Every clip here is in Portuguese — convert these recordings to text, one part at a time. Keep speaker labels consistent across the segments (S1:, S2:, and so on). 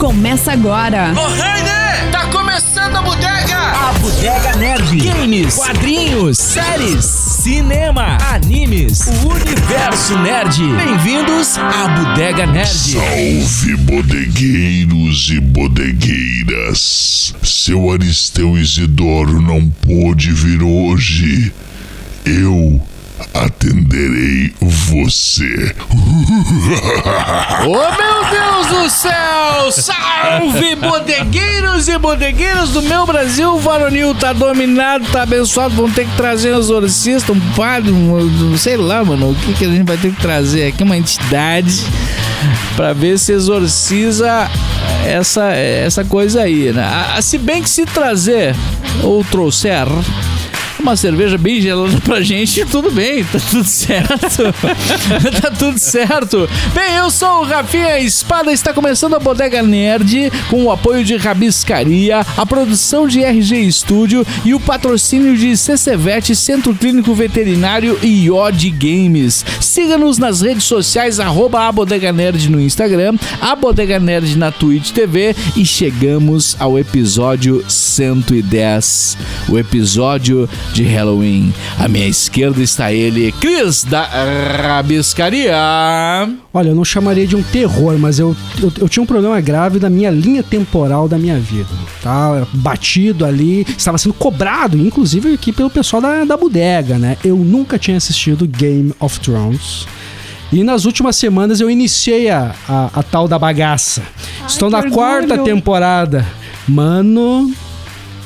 S1: Começa agora.
S2: Ô, Rainer! Tá começando a bodega!
S3: A Bodega Nerd.
S4: Games, quadrinhos, séries, cinema, animes, o universo nerd. Bem-vindos à Bodega Nerd.
S5: Salve bodegueiros e bodegueiras. Seu Aristeu Isidoro não pôde vir hoje. Eu atenderei você.
S2: Ô, meu Deus do céu! Salve, bodegueiros e bodegueiras do meu Brasil! O varonil tá dominado, tá abençoado. Vamos ter que trazer um exorcista, um padre, um, sei lá, mano. O que, que a gente vai ter que trazer aqui? Uma entidade pra ver se exorciza essa, essa coisa aí, né? Ah, Se bem que se trazer ou trouxer uma cerveja bem gelada pra gente, tudo bem, tá tudo certo. tá tudo certo. Bem, eu sou o Rafinha Espada, está começando a Bodega Nerd com o apoio de Rabiscaria, a produção de RG Studio e o patrocínio de CCVET, Centro Clínico Veterinário e Odd Games. Siga-nos nas redes sociais, arroba Nerd no Instagram, a Bodega Nerd na Twitch TV e chegamos ao episódio 110, o episódio de Halloween. À minha esquerda está ele, Cris da Rabiscaria.
S6: Olha, eu não chamaria de um terror, mas eu, eu, eu tinha um problema grave da minha linha temporal da minha vida. Tá batido ali, estava sendo cobrado, inclusive aqui pelo pessoal da, da bodega, né? Eu nunca tinha assistido Game of Thrones. E nas últimas semanas eu iniciei a, a, a tal da bagaça. Estou na quarta
S1: orgulho.
S6: temporada. Mano,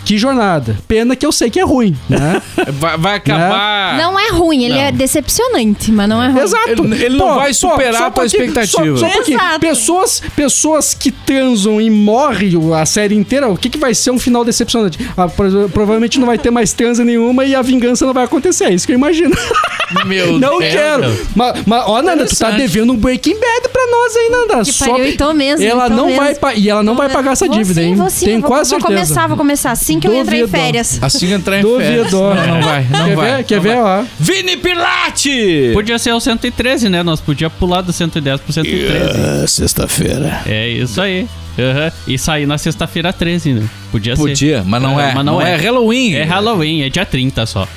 S6: que jornada. Pena que eu sei que é ruim, né?
S2: Vai, vai acabar.
S1: Não é ruim, ele
S2: Não.
S1: é decepcionante, mas não é ruim.
S6: Exato.
S2: Ele- ele não vai superar
S6: só
S2: a tua expectativa.
S6: Só, só porque
S1: Exato.
S6: pessoas, pessoas que transam e morrem a série inteira, o que, que vai ser um final decepcionante? Ah, pro- provavelmente não vai ter mais transa nenhuma e a vingança não vai acontecer. É isso que eu imagino.
S2: Meu
S6: não
S2: Deus.
S6: quero. Mas, mas, ó, Nanda, tu tá devendo um Breaking Bad pra nós aí, Nanda.
S1: Que pariu, e tô mesmo,
S6: Ela
S1: e tô
S6: não
S1: mesmo.
S6: vai E ela não vai pagar essa
S1: Vou
S6: dívida,
S1: sim,
S6: hein?
S1: Vou sim,
S6: Tenho
S1: vou,
S6: quase
S1: vou
S6: certeza.
S1: começar, vou começar assim que eu entrar em férias.
S2: Assim que entrar em
S6: Duvido.
S2: férias. Não, não vai, não
S6: Quer
S2: vai.
S6: ver? Quer
S2: não
S6: ver,
S2: vai.
S6: ó?
S2: Vini Pilate!
S3: Podia ser o 113, né? Nós podia pular do 110 pro 113.
S4: Sexta-feira.
S3: É isso aí. Aham. E sair na sexta-feira 13, né? Podia, ser.
S2: Podia, mas não é.
S3: Mas não, é.
S2: Halloween.
S3: É Halloween, é dia 30 só.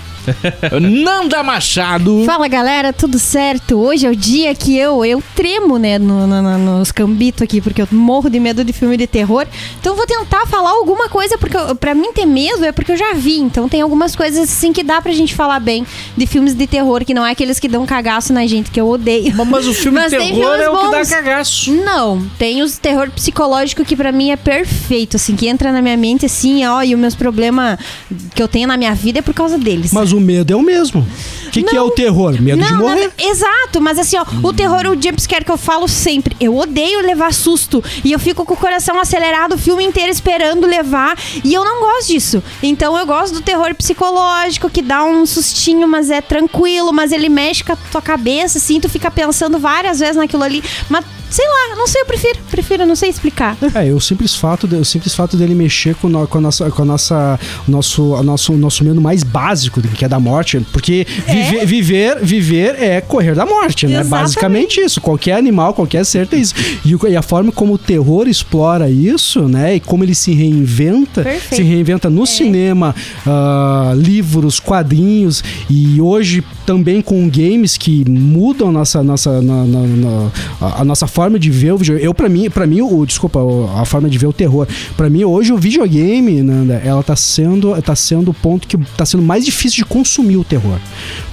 S2: Nanda Machado.
S1: Fala galera, tudo certo? Hoje é o dia que eu eu tremo, né, no, no- no- nos cambitos aqui, porque eu morro de medo de filme de terror. Então eu vou tentar falar alguma coisa, porque pra mim ter medo é porque eu já vi. Então tem algumas coisas assim que dá pra gente falar bem de filmes de terror, que não é aqueles que dão cagaço na gente, que eu odeio.
S2: Mas- Mas o filme
S1: Mas
S2: de terror é o que dá cagaço.
S1: Não, tem os terror psicológico que pra mim é perfeito, assim, que entra na minha mente assim, ó, e os meus problemas que eu tenho na minha vida é por causa deles.
S6: Mas o medo é o mesmo. O que, que é o terror? Medo de
S1: Não,
S6: morrer.
S1: não, exato, mas assim, ó, o terror, o jumpscare que eu falo sempre, eu odeio levar susto. E eu fico com o coração acelerado o filme inteiro esperando levar. E eu não gosto disso. Então eu gosto do terror psicológico, que dá um sustinho, mas é tranquilo, mas ele mexe com a tua cabeça, assim, tu fica pensando várias vezes naquilo ali. Mas, sei lá, não sei, eu prefiro, prefiro, não sei explicar.
S6: É, o simples fato, de- o simples fato dele mexer com, no- com a nossa, com a nossa, o nosso, a nosso, nosso medo mais básico, que é da morte, porque viver, viver, viver é correr da morte, né?
S1: Exatamente.
S6: Basicamente isso. Qualquer animal, qualquer ser tem isso. E, e a forma como o terror explora isso, né? E como ele se reinventa,
S1: Perfeito. É.
S6: se reinventa no cinema, ah, livros, quadrinhos e hoje também com games que mudam nossa, nossa, na- na- na- a nossa forma de ver o videogame. Eu, pra mim, pra mim o, desculpa, a forma de ver o terror. Pra mim, hoje o videogame, Nanda, ela tá sendo, tá sendo o ponto que tá sendo mais difícil de consumir o terror.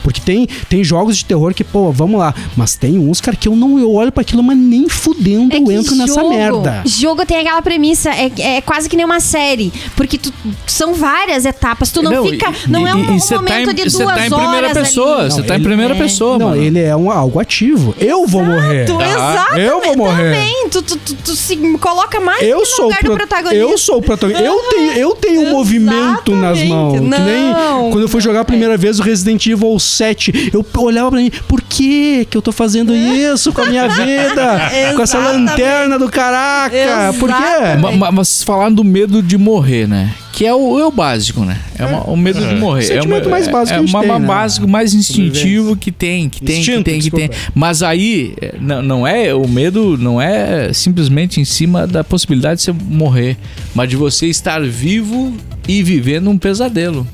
S6: Porque tem, tem jogos de terror que, pô, vamos lá. Mas tem uns, cara, que eu não eu olho pra aquilo, mas nem fudendo eu
S1: É que
S6: entro nessa
S1: jogo-
S6: merda.
S1: Jogo tem aquela premissa, é, é quase que nem uma série. Porque tu- são várias etapas. Tu não, fica.
S2: e-
S1: não é um,
S2: e- e cê
S1: momento
S2: tá em,
S1: de duas
S2: cê tá em primeira
S1: horas
S2: pessoa. Você
S6: Não,
S2: tá em primeira
S1: é.
S2: pessoa,
S6: Não,
S2: mano.
S6: ele é um, algo ativo. Eu vou morrer.
S1: Tu,
S2: Tá.
S1: exato,
S6: Eu vou morrer.
S1: Também. Tu, tu, tu, tu se coloca mais
S6: Eu
S1: no
S6: sou, o
S1: lugar do
S6: pro-
S1: protagonista.
S6: eu sou o protagonista. Eu tenho, eu tenho um movimento nas mãos. Que nem
S1: Não.
S6: quando eu fui jogar a primeira vez o Resident Evil 7, eu olhava pra mim, por que que eu tô fazendo isso com a minha vida? com essa lanterna do caraca? Por quê?
S1: Exatamente.
S2: Ma- ma- Mas falaram do medo de morrer, né? Que é o, é o básico, né? É uma- o medo de morrer.
S6: Sentimento
S2: é uma,
S6: mais básico
S2: é,
S6: que a gente
S2: uma,
S6: tem,
S2: uma
S6: né?
S2: básico mais instintivo que tem, que tem,
S6: Instinto,
S2: que tem, que tem.
S6: desculpa.
S2: Mas aí é, não, não é o medo, não é simplesmente em cima da possibilidade de você morrer, mas de você estar vivo e vivendo um pesadelo.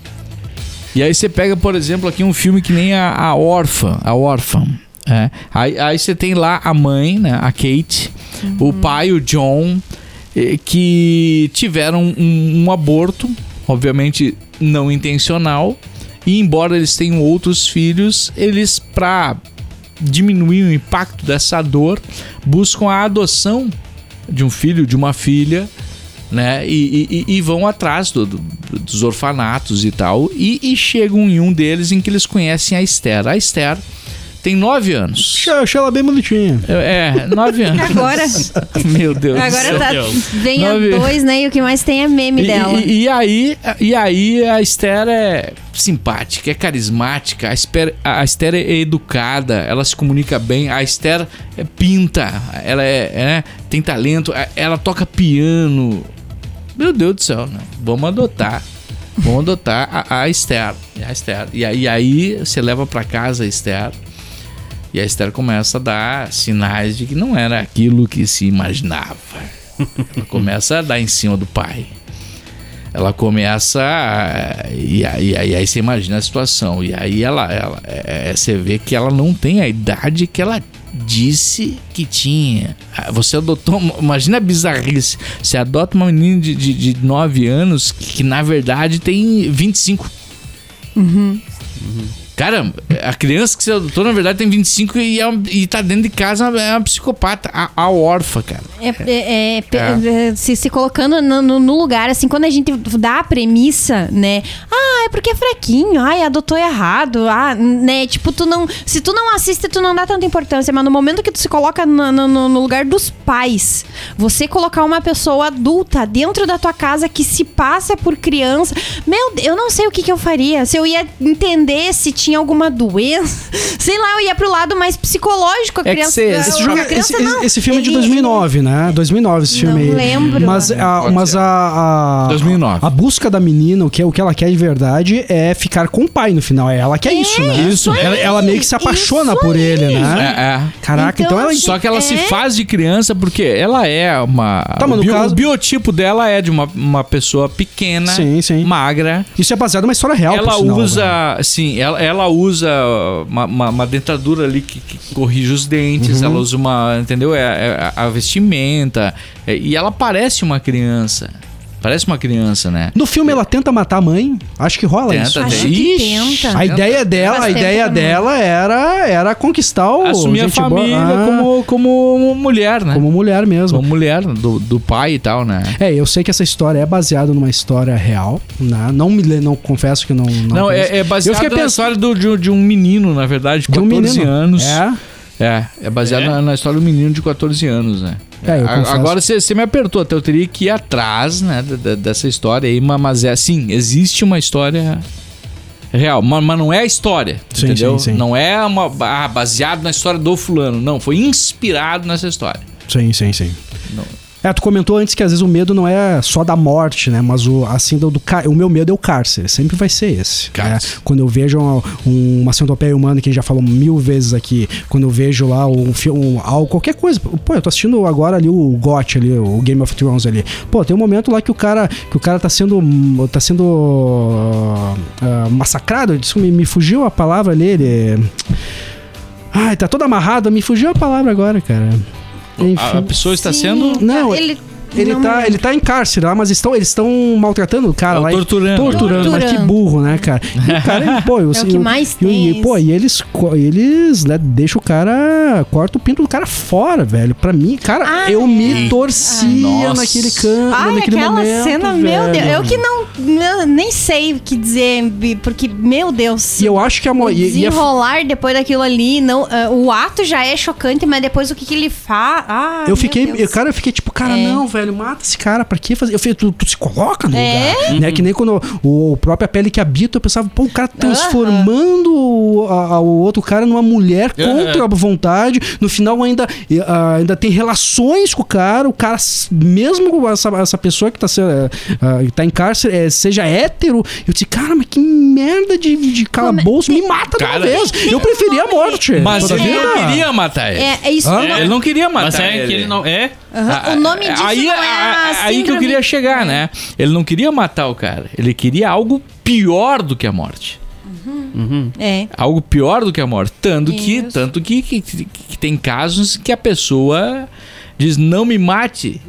S2: E aí você pega, por exemplo, aqui um filme que nem a, a Órfã, a Órfã. É. Aí, aí você tem lá a mãe, né, a Kate, o pai, o John, que tiveram um, um aborto, obviamente não intencional, e embora eles tenham outros filhos, eles, pra diminuir o impacto dessa dor, buscam a adoção de um filho, de uma filha, né? E, e- e vão atrás do- do- dos orfanatos e tal. E, e chegam em um deles em que eles conhecem a Esther. A Esther tem nove anos.
S6: Achei achei ela bem bonitinha.
S2: É, nove anos.
S1: Agora,
S2: Meu Deus. do
S1: agora
S2: céu.
S1: tá, vem a
S2: Nove-
S1: dois, né? E o que mais tem é meme
S2: E,
S1: dela.
S2: e- e aí, e aí a Esther é simpática, é carismática, a Esther, a Esther é educada, ela se comunica bem, a Esther é pinta, ela é, é, tem talento, a- ela toca piano. Meu Deus do céu, né? Vamos adotar. Vamos adotar a, a Esther. A Esther. E aí, aí você leva pra casa a Esther. E a Esther começa a dar sinais de que não era aquilo que se imaginava. Ela começa a dar em cima do pai. Ela começa. a- e, aí, aí, aí você imagina a situação. E aí ela, ela é, você vê que ela não tem a idade que ela disse que tinha. Ah, Você adotou. Imagina a bizarrice. Você adota uma menina de, de, de 9 anos que, que, na verdade tem 25. Cara, a criança que você adotou, na verdade, tem 25 e, é e tá dentro de casa, é uma psicopata. A, a órfã, cara.
S1: É, é- é- pe- é, se, se colocando no, no- lugar, assim, quando a gente dá a premissa, né? Ah, é porque é fraquinho, ai, adotou errado, ah, né? Tipo, tu não. Se tu não assiste, tu não dá tanta importância, mas no momento que tu se coloca no, no- no- lugar dos pais, você colocar uma pessoa adulta dentro da tua casa que se passa por criança, meu Deus, eu não sei o que, que eu faria. Se eu ia entender se tinha alguma doença, sei lá, eu ia pro lado mais psicológico. A
S2: É que
S1: criança.
S2: cê-
S1: a-
S6: Esse,
S1: a
S6: jogo-
S1: criança
S6: esse-
S1: não.
S6: esse filme é de
S1: E-
S6: 2009, né? 2009 esse
S1: Não
S6: filme aí.
S1: lembro.
S6: Mas, a, mas a, a,
S2: 2009.
S6: a busca da menina, o que, o que ela quer de verdade é ficar com o pai no final. É ela que é, isso, né?
S2: isso
S6: Ela, ela meio que se apaixona
S1: isso
S6: por
S1: aí.
S6: ele,
S2: É,
S6: né?
S2: é.
S6: Caraca, então,
S1: Então,
S6: ela.
S2: Só que ela se
S1: É.
S2: faz de criança porque ela é uma.
S6: Tá, mas
S2: o,
S6: no
S2: bio-
S6: caso-
S2: o biotipo dela é de uma, uma pessoa pequena,
S6: Sim, sim.
S2: magra.
S6: Isso é baseado numa história real,
S2: ela
S6: por sinal,
S2: usa,
S6: né?
S2: sim, ela, ela usa uma, uma- uma dentadura ali que, que corrige os dentes,
S6: Uhum.
S2: ela usa uma, entendeu? É, é a vestimenta é, e ela parece uma criança, parece uma criança, né?
S6: No filme ela tenta matar a mãe. Acho que rola
S2: Tenta,
S6: isso.
S2: tenta.
S1: Acho
S2: Ixi,
S1: tenta.
S6: A ideia dela, a ideia dela era, era conquistar o
S2: Assumir a família
S6: Ah,
S2: como, como mulher, né?
S6: como mulher mesmo.
S2: Como mulher do, do pai e tal, né?
S6: É, eu sei que essa história é baseada numa história real, né? Não me não confesso que não não,
S2: Não, é, é
S6: fiquei
S2: na
S6: pensando-
S2: história do- de, um- de um menino, na verdade, de
S6: de um
S2: 14
S6: menino.
S2: anos.
S6: É.
S2: É, é baseado
S3: É?
S2: Na, na história do menino de 14 anos, né?
S6: É, eu
S2: A-. Agora você me apertou, até eu teria que ir atrás, né, da- da- dessa história aí, ma- mas é assim, existe uma história real, ma- mas, não é a história,
S6: Sim,
S2: entendeu?
S6: sim, sim.
S2: Não é uma ah, baseado na história do fulano, não, foi inspirado nessa história.
S6: Sim, sim, sim.
S2: Não.
S6: É, tu comentou antes que às vezes o medo não é só da morte, né? Mas o, assim, do, do cá- o meu medo é o cárcere. Sempre vai ser esse.
S2: Cárcere.
S6: né? Quando eu vejo um, um- uma centopeia humana, que a gente já falou mil vezes aqui, quando eu vejo lá um filme, um, qualquer coisa. Pô, eu tô assistindo agora ali o GOT ali, o Game of Thrones ali. Pô, tem um momento lá que o cara, que o cara tá sendo, tá sendo ah, massacrado. Desculpa, me, me fugiu a palavra ali, ele... Ai, tá todo amarrado, me fugiu a palavra agora, cara.
S2: A, a pessoa está
S1: Sim,
S2: sendo
S6: Não,
S1: ele,
S6: Ele
S1: não
S6: tá, ele tá em cárcere lá, mas estão, eles estão maltratando o cara lá. e-
S2: torturando.
S6: Torturando, mas que
S1: Torturando.
S6: burro, né, cara? E o cara, pô, eu,
S1: É o que mais
S6: e,
S1: tem
S6: e, pô, e eles, eles né, deixam o cara, corta o pinto do cara fora, velho. Pra mim, cara,
S1: Ah,
S6: eu
S1: é.
S6: me torcia naquele canto,
S1: Ai,
S6: naquele
S1: aquela
S6: momento,
S1: cena, meu
S6: velho.
S1: Deus. Eu que não, não- nem sei o que dizer, porque, meu Deus.
S6: E eu acho que a...
S1: o
S6: E, e a
S1: desenrolar depois daquilo ali, não, ah, o ato já é chocante, mas depois o que, que ele faz. Ah,
S6: eu fiquei,
S1: meu Deus.
S6: eu, cara, eu fiquei tipo, cara,
S1: É.
S6: não, velho. Velho, mata esse cara, pra que fazer? Eu falei, tu, tu se coloca no
S1: É?
S6: lugar. Né? Que nem quando o, o próprio A Pele que Habita, eu pensava, pô, o cara transformando o, a- a- o outro cara numa mulher contra a vontade. No final ainda, e, ah, ainda tem relações com o cara, o cara, mesmo essa, essa pessoa que tá, se- ah, ah, que tá em cárcere, eh, seja hétero, eu disse, cara, mas que merda de, de calabouço, me mata de uma
S2: Cara,
S6: vez. Eu preferia a morte.
S2: Mas
S6: toda
S2: ele
S6: vida.
S2: não queria matar ele.
S1: É, é isso. Nome-
S2: Ele não queria matar
S3: Mas é que ele não. É?
S1: Aham, O nome disso
S2: aí,
S1: não é
S2: a-
S1: a
S2: aí que eu queria chegar, né? Ele não queria matar o cara. Ele queria algo pior do que a morte.
S1: É.
S2: Algo pior do que a morte. Tanto que,
S1: Isso.
S2: tanto que, que, que tem casos que a pessoa diz, não me mate.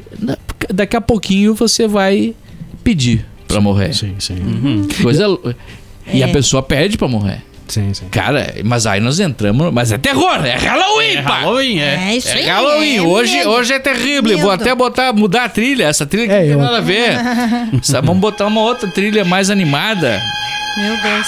S2: Daqui a pouquinho você vai pedir pra morrer.
S6: Sim, sim.
S2: Que Coisa... E a
S1: É.
S2: pessoa pede pra morrer.
S6: Sim, sim.
S2: Cara, mas aí nós entramos. Mas é terror, é Halloween,
S3: É
S2: pá!
S3: Halloween, é.
S1: É isso aí.
S2: É Halloween,
S1: é
S2: hoje, hoje é terrível. Vou até botar, mudar a trilha. Essa trilha que
S6: É,
S2: não tem
S6: eu-
S2: nada a ver. Vamos botar uma outra trilha mais animada.
S1: Meu Deus.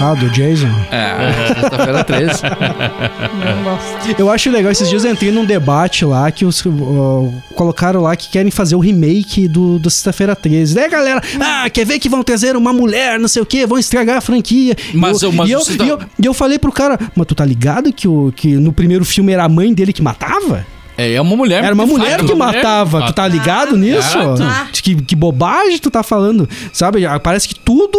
S6: Ah, do Jason.
S2: É, sexta-feira 13.
S1: Não gosto.
S6: Eu acho legal, esses dias eu entrei num debate lá que os ó, colocaram lá que querem fazer o remake do, do Sexta-feira 13. Daí, galera, ah, quer ver que vão trazer uma mulher, não sei o que, vão estragar a franquia.
S2: Mas
S6: eu,
S2: o- mas
S6: e eu,
S2: tá-
S6: e eu, e eu falei pro cara, mas tu tá ligado que, o, que no primeiro filme era a mãe dele que matava?
S2: É, é uma mulher.
S6: Era uma mulher
S2: fato,
S6: que
S2: mulher
S6: matava. Tu tá ligado nisso?
S1: Ah.
S6: Que, que bobagem tu tá falando. Sabe? Parece que tudo.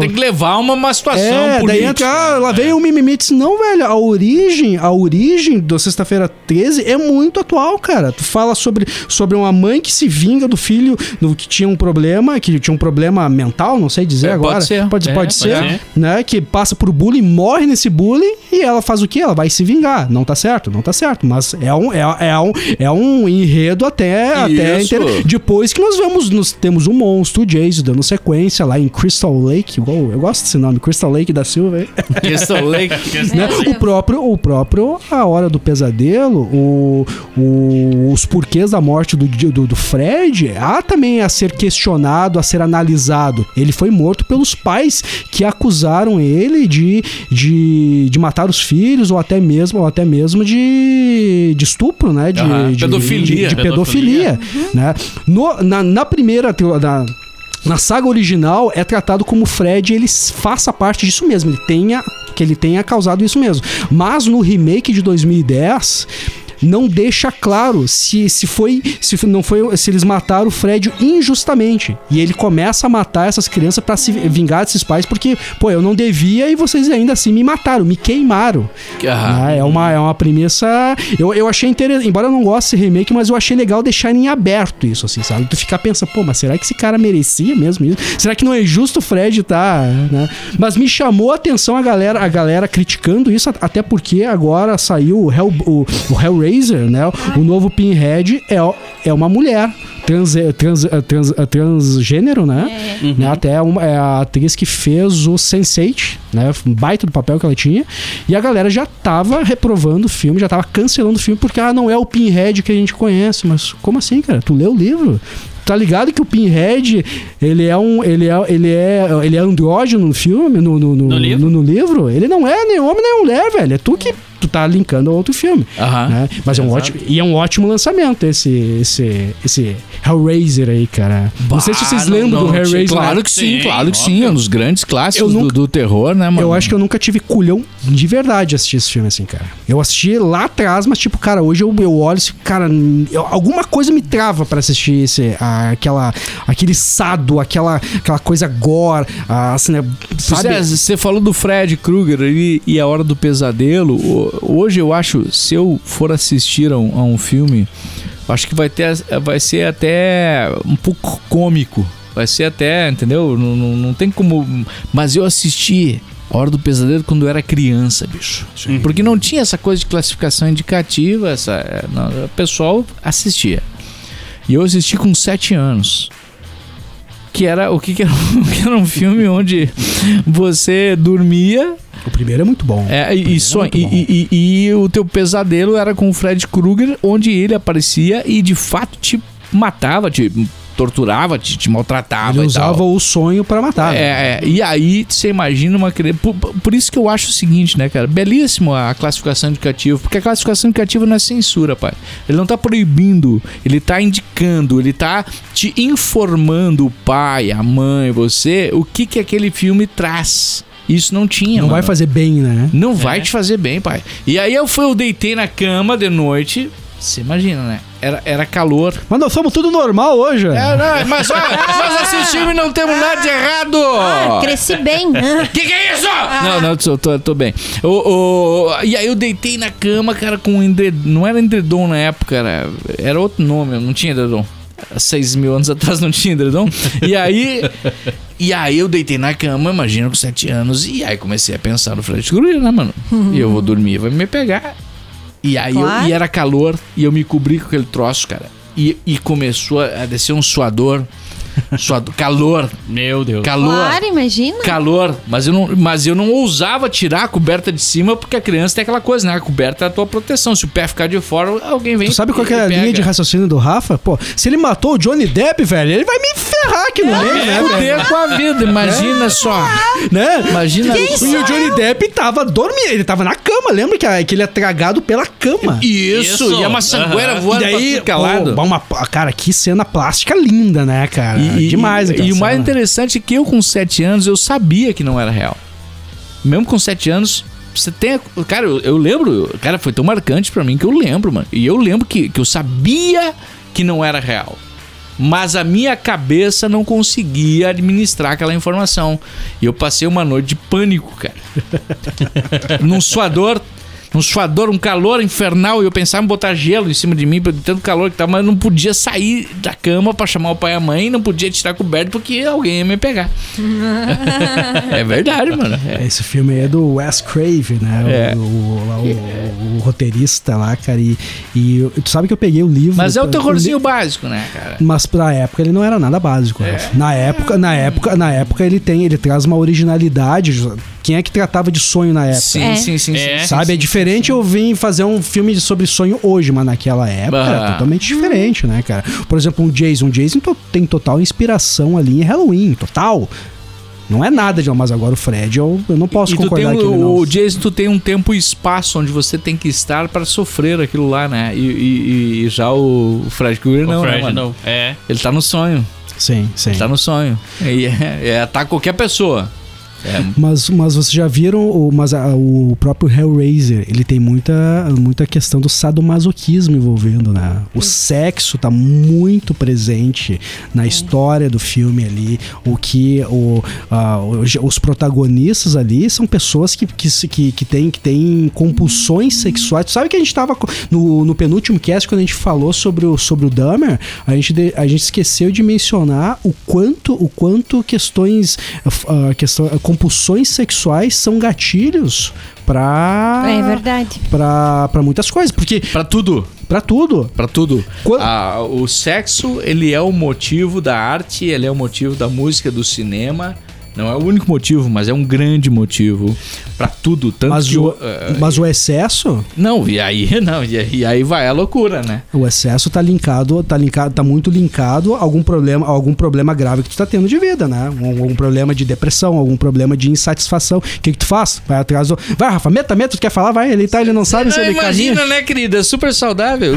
S2: Tem que levar uma, uma situação
S6: É, daí
S2: política.
S6: entra, ah, lá vem o mimimi. Não, velho, a origem, a origem do Sexta-feira 13 é muito atual, cara. Tu fala sobre, sobre uma mãe que se vinga do filho do, que tinha um problema, que tinha um problema mental, não sei dizer
S2: É, pode
S6: agora.
S2: ser.
S6: Pode,
S3: É,
S6: pode
S3: pode
S6: ser,
S3: ser.
S6: né? Que passa por bullying, morre nesse bullying e ela faz o quê? Ela vai se vingar. Não tá certo, não tá certo. Mas é um, é, é um, é um enredo até, até inter- depois que nós vemos, nós temos o monstro, o Jason, dando sequência lá em Crystal Lake. Igual, eu gosto desse nome, Crystal Lake da Silva. hein?
S2: Crystal Lake.
S6: né? O próprio, o próprio A Hora do Pesadelo, o, o- os porquês da morte do, do, do Fred, há também a ser questionado, a ser analisado. Ele foi morto pelos pais que acusaram ele de, de, de matar os filhos ou até mesmo, ou até mesmo de, de estupro, né? De,
S2: Aham,
S6: de-
S2: pedofilia.
S6: de- de pedofilia, né? No- na, na primeira na, na saga original é tratado como Fred ele faça parte disso mesmo, ele tenha que ele tenha causado isso mesmo. Mas no remake de 2010 não deixa claro se, se foi se não foi se eles mataram o Fred injustamente e ele começa a matar essas crianças pra se vingar desses pais porque pô eu não devia e vocês ainda assim me mataram me queimaram
S2: Ah,
S6: né? É uma, é uma premissa. Eu, eu achei interessante, embora eu não goste desse remake, mas eu achei legal deixar em aberto isso, assim, sabe? Tu ficar pensando, pô, mas será que esse cara merecia mesmo isso? Será que não é justo o Fred tá, né? Mas me chamou a atenção a galera, a galera criticando isso, até porque agora saiu o, Hell, o, o Hellraiser, né? O novo Pinhead é, é uma mulher. Trans, trans, trans, transgênero, né? né? Até uma, é a atriz que fez o Sense8, né? Um baita do papel que ela tinha. E a galera já tava reprovando o filme, já tava cancelando o filme, porque ah, não é o Pinhead que a gente conhece. Mas como assim, cara? Tu leu o livro? Tá ligado que o Pinhead, ele é um. Ele é, ele é, ele é andrógeno no filme, no, no, no,
S3: No livro?
S6: no livro? Ele não é nem homem nem mulher, velho. É tu que tu tá linkando a outro filme.
S2: Aham.
S6: né? Mas é um ótimo. E é um ótimo lançamento esse, esse, esse Hellraiser aí, cara. não sei se vocês
S2: Bah,
S6: lembram
S2: não,
S6: do Hellraiser.
S2: Claro
S6: né?
S2: que sim,
S3: Sim,
S2: claro que sim. É um dos grandes clássicos
S6: Eu
S2: do,
S6: nunca-
S2: do terror, né, mano?
S6: Eu acho que eu nunca tive culhão de verdade assistir esse filme assim, cara. Eu assisti lá atrás, mas tipo, cara, hoje eu, eu olho assim, cara, eu- alguma coisa me trava pra assistir esse, a- aquela, aquele sado, aquela, aquela coisa gore, a, assim, né, sabe?
S2: Pois é, você falou do Fred Krueger ali e a Hora do Pesadelo. O- Hoje eu acho, se eu for assistir a um, a um filme, acho que vai, ter, vai ser até um pouco cômico. Vai ser até, entendeu? Não, não, não tem como. Mas eu assisti Hora do Pesadelo quando eu era criança, bicho. Porque não tinha essa coisa de classificação indicativa, essa, não, o pessoal assistia. E eu assisti com 7 anos. Que era o que, que era, que era um filme onde você dormia
S6: O primeiro é muito bom.
S2: é, e, e-
S6: bom.
S2: e- e- e o teu pesadelo era com o Fred Krueger, onde ele aparecia e de fato te matava, te torturava, te, te maltratava
S6: Ele
S2: e
S6: usava
S2: tal.
S6: o sonho pra matar. né?
S2: É, é, e aí você imagina uma criança. Por, por isso que eu acho o seguinte, né, cara? Belíssimo a classificação indicativa, porque a classificação indicativa não é censura, pai. Ele não tá proibindo, ele tá indicando, ele tá te informando, o pai, a mãe, você, o que que aquele filme traz. Isso não tinha,
S6: Não vai
S2: mano.
S6: fazer bem, né?
S2: Não vai te fazer bem, pai. E aí eu fui, eu deitei na cama de noite. Você imagina, né? Era, era calor.
S6: Mas nós somos tudo normal hoje.
S2: É, não, mas ó, nós assistimos e não temos nada de errado.
S1: Ah, cresci bem. Ah.
S2: Que que é isso? Não, não, tô, tô, tô bem. O, o- e aí eu deitei na cama, cara, com um edredom. Não era edredom na época, era, era outro nome, não tinha edredom. Há Seis mil anos atrás não tinha edredom. E aí. E aí eu deitei na cama, imagina, com sete anos. E aí comecei a pensar no Fred Krueger, né, mano? E eu vou dormir, vai me pegar. E aí eu-
S1: Claro.
S2: e era calor, e eu me cobri com aquele troço, cara. E, e começou a descer um suador. Suador, calor,
S3: Meu Deus.
S2: calor.
S1: Claro, imagina.
S2: Calor, mas eu, não, mas eu não ousava tirar a coberta de cima porque a criança tem aquela coisa, né? A coberta é a tua proteção. Se o pé ficar de fora, alguém vem.
S6: Tu sabe qual que é
S2: e
S6: a
S2: pega.
S6: linha de raciocínio do Rafa? Pô, se ele matou o Johnny Depp, velho, ele vai me ferrar aqui no meio, né?
S2: Fuder com a vida, imagina só.
S6: Né?
S2: Imagina
S6: E o Johnny Depp tava dormindo, ele tava na cama, lembra que, a- que ele é tragado pela cama.
S2: Isso,
S3: Isso.
S2: e é uma sangueira
S3: Aham.
S2: voando
S6: E daí,
S2: pra é lado.
S6: pô, uma, cara, que cena plástica linda, né, cara? Demais
S2: e,
S6: aquela
S2: e o mais interessante é que eu com 7 anos eu sabia que não era real. Mesmo com 7 anos, você tem. Cara, eu, eu lembro. Cara, foi tão marcante pra mim que eu lembro, mano. E eu lembro que, que eu sabia que não era real. Mas a minha cabeça não conseguia administrar aquela informação. E eu passei uma noite de pânico, cara. Num suador. Num suador, um calor infernal. E eu pensava em botar gelo em cima de mim, de tanto calor que tava, mas eu não podia sair da cama pra chamar o pai e a mãe, não podia tirar coberto porque alguém ia me pegar. é verdade, mano. É.
S6: Esse filme aí é do Wes Craven, né?
S2: É.
S6: O, o- lá, o- o roteirista lá, cara. E, e tu sabe que eu peguei o livro.
S2: Mas é o terrorzinho básico, né, cara?
S6: Mas pra época ele não era nada básico.
S2: É.
S6: Rafa. Na época, na época, na época ele tem, ele traz uma originalidade. Quem é que tratava de sonho na época?
S2: Sim,
S1: É.
S2: sim, sim,
S3: É.
S6: Sabe, é diferente eu vim fazer um filme sobre sonho hoje, mas naquela época era
S2: Ah.
S6: totalmente diferente, né, cara? Por exemplo, um Jason. Um Jason tem total inspiração ali em Halloween, total. Não é nada de mas agora o Fred eu, eu não posso
S2: e
S6: concordar que ele não.
S2: o Jason, tu tem um tempo e espaço onde você tem que estar pra sofrer aquilo lá, né? E, e- e já o Fred Krueger não, né,
S3: Fred
S2: mano?
S3: não. É.
S2: Ele tá no sonho.
S6: Sim, sim.
S2: Ele tá no sonho. E é, é atacar qualquer pessoa. É,
S6: Mas, mas vocês já viram o, mas a- o próprio Hellraiser, ele tem muita, muita questão do sadomasoquismo envolvendo, né? O sexo tá muito presente na história do filme ali. O que o, ah, os, protagonistas ali são pessoas que, que, que, que, têm, que têm compulsões sexuais. Tu sabe que a gente tava no, no penúltimo cast, quando a gente falou sobre o, sobre o Dahmer, a gente, de- a gente esqueceu de mencionar o quanto, o quanto questões, ah, questão, compulsões sexuais são gatilhos pra
S1: É verdade.
S6: pra pra muitas coisas, porque
S2: pra tudo.
S6: pra tudo.
S2: Pra tudo.
S6: Quando-
S2: Ah, o sexo, ele é o motivo da arte, ele é o motivo da música, do cinema. Não é o único motivo, mas é um grande motivo pra tudo. Tanto
S6: Mas
S2: que
S6: o,
S2: eh,
S6: mas o excesso,
S2: Não, e aí não, e aí, e aí vai a loucura, né?
S6: o excesso tá linkado, tá linkado, tá muito linkado a algum problema, a algum problema grave que tu tá tendo de vida, né? Um- Algum problema de depressão, algum problema de insatisfação. O que que tu faz? Vai atrás do Vai, Rafa, meta, meta, tu quer falar? Vai, ele tá, ele não sabe se ele caminha.
S2: imagina, né, querida? Super saudável.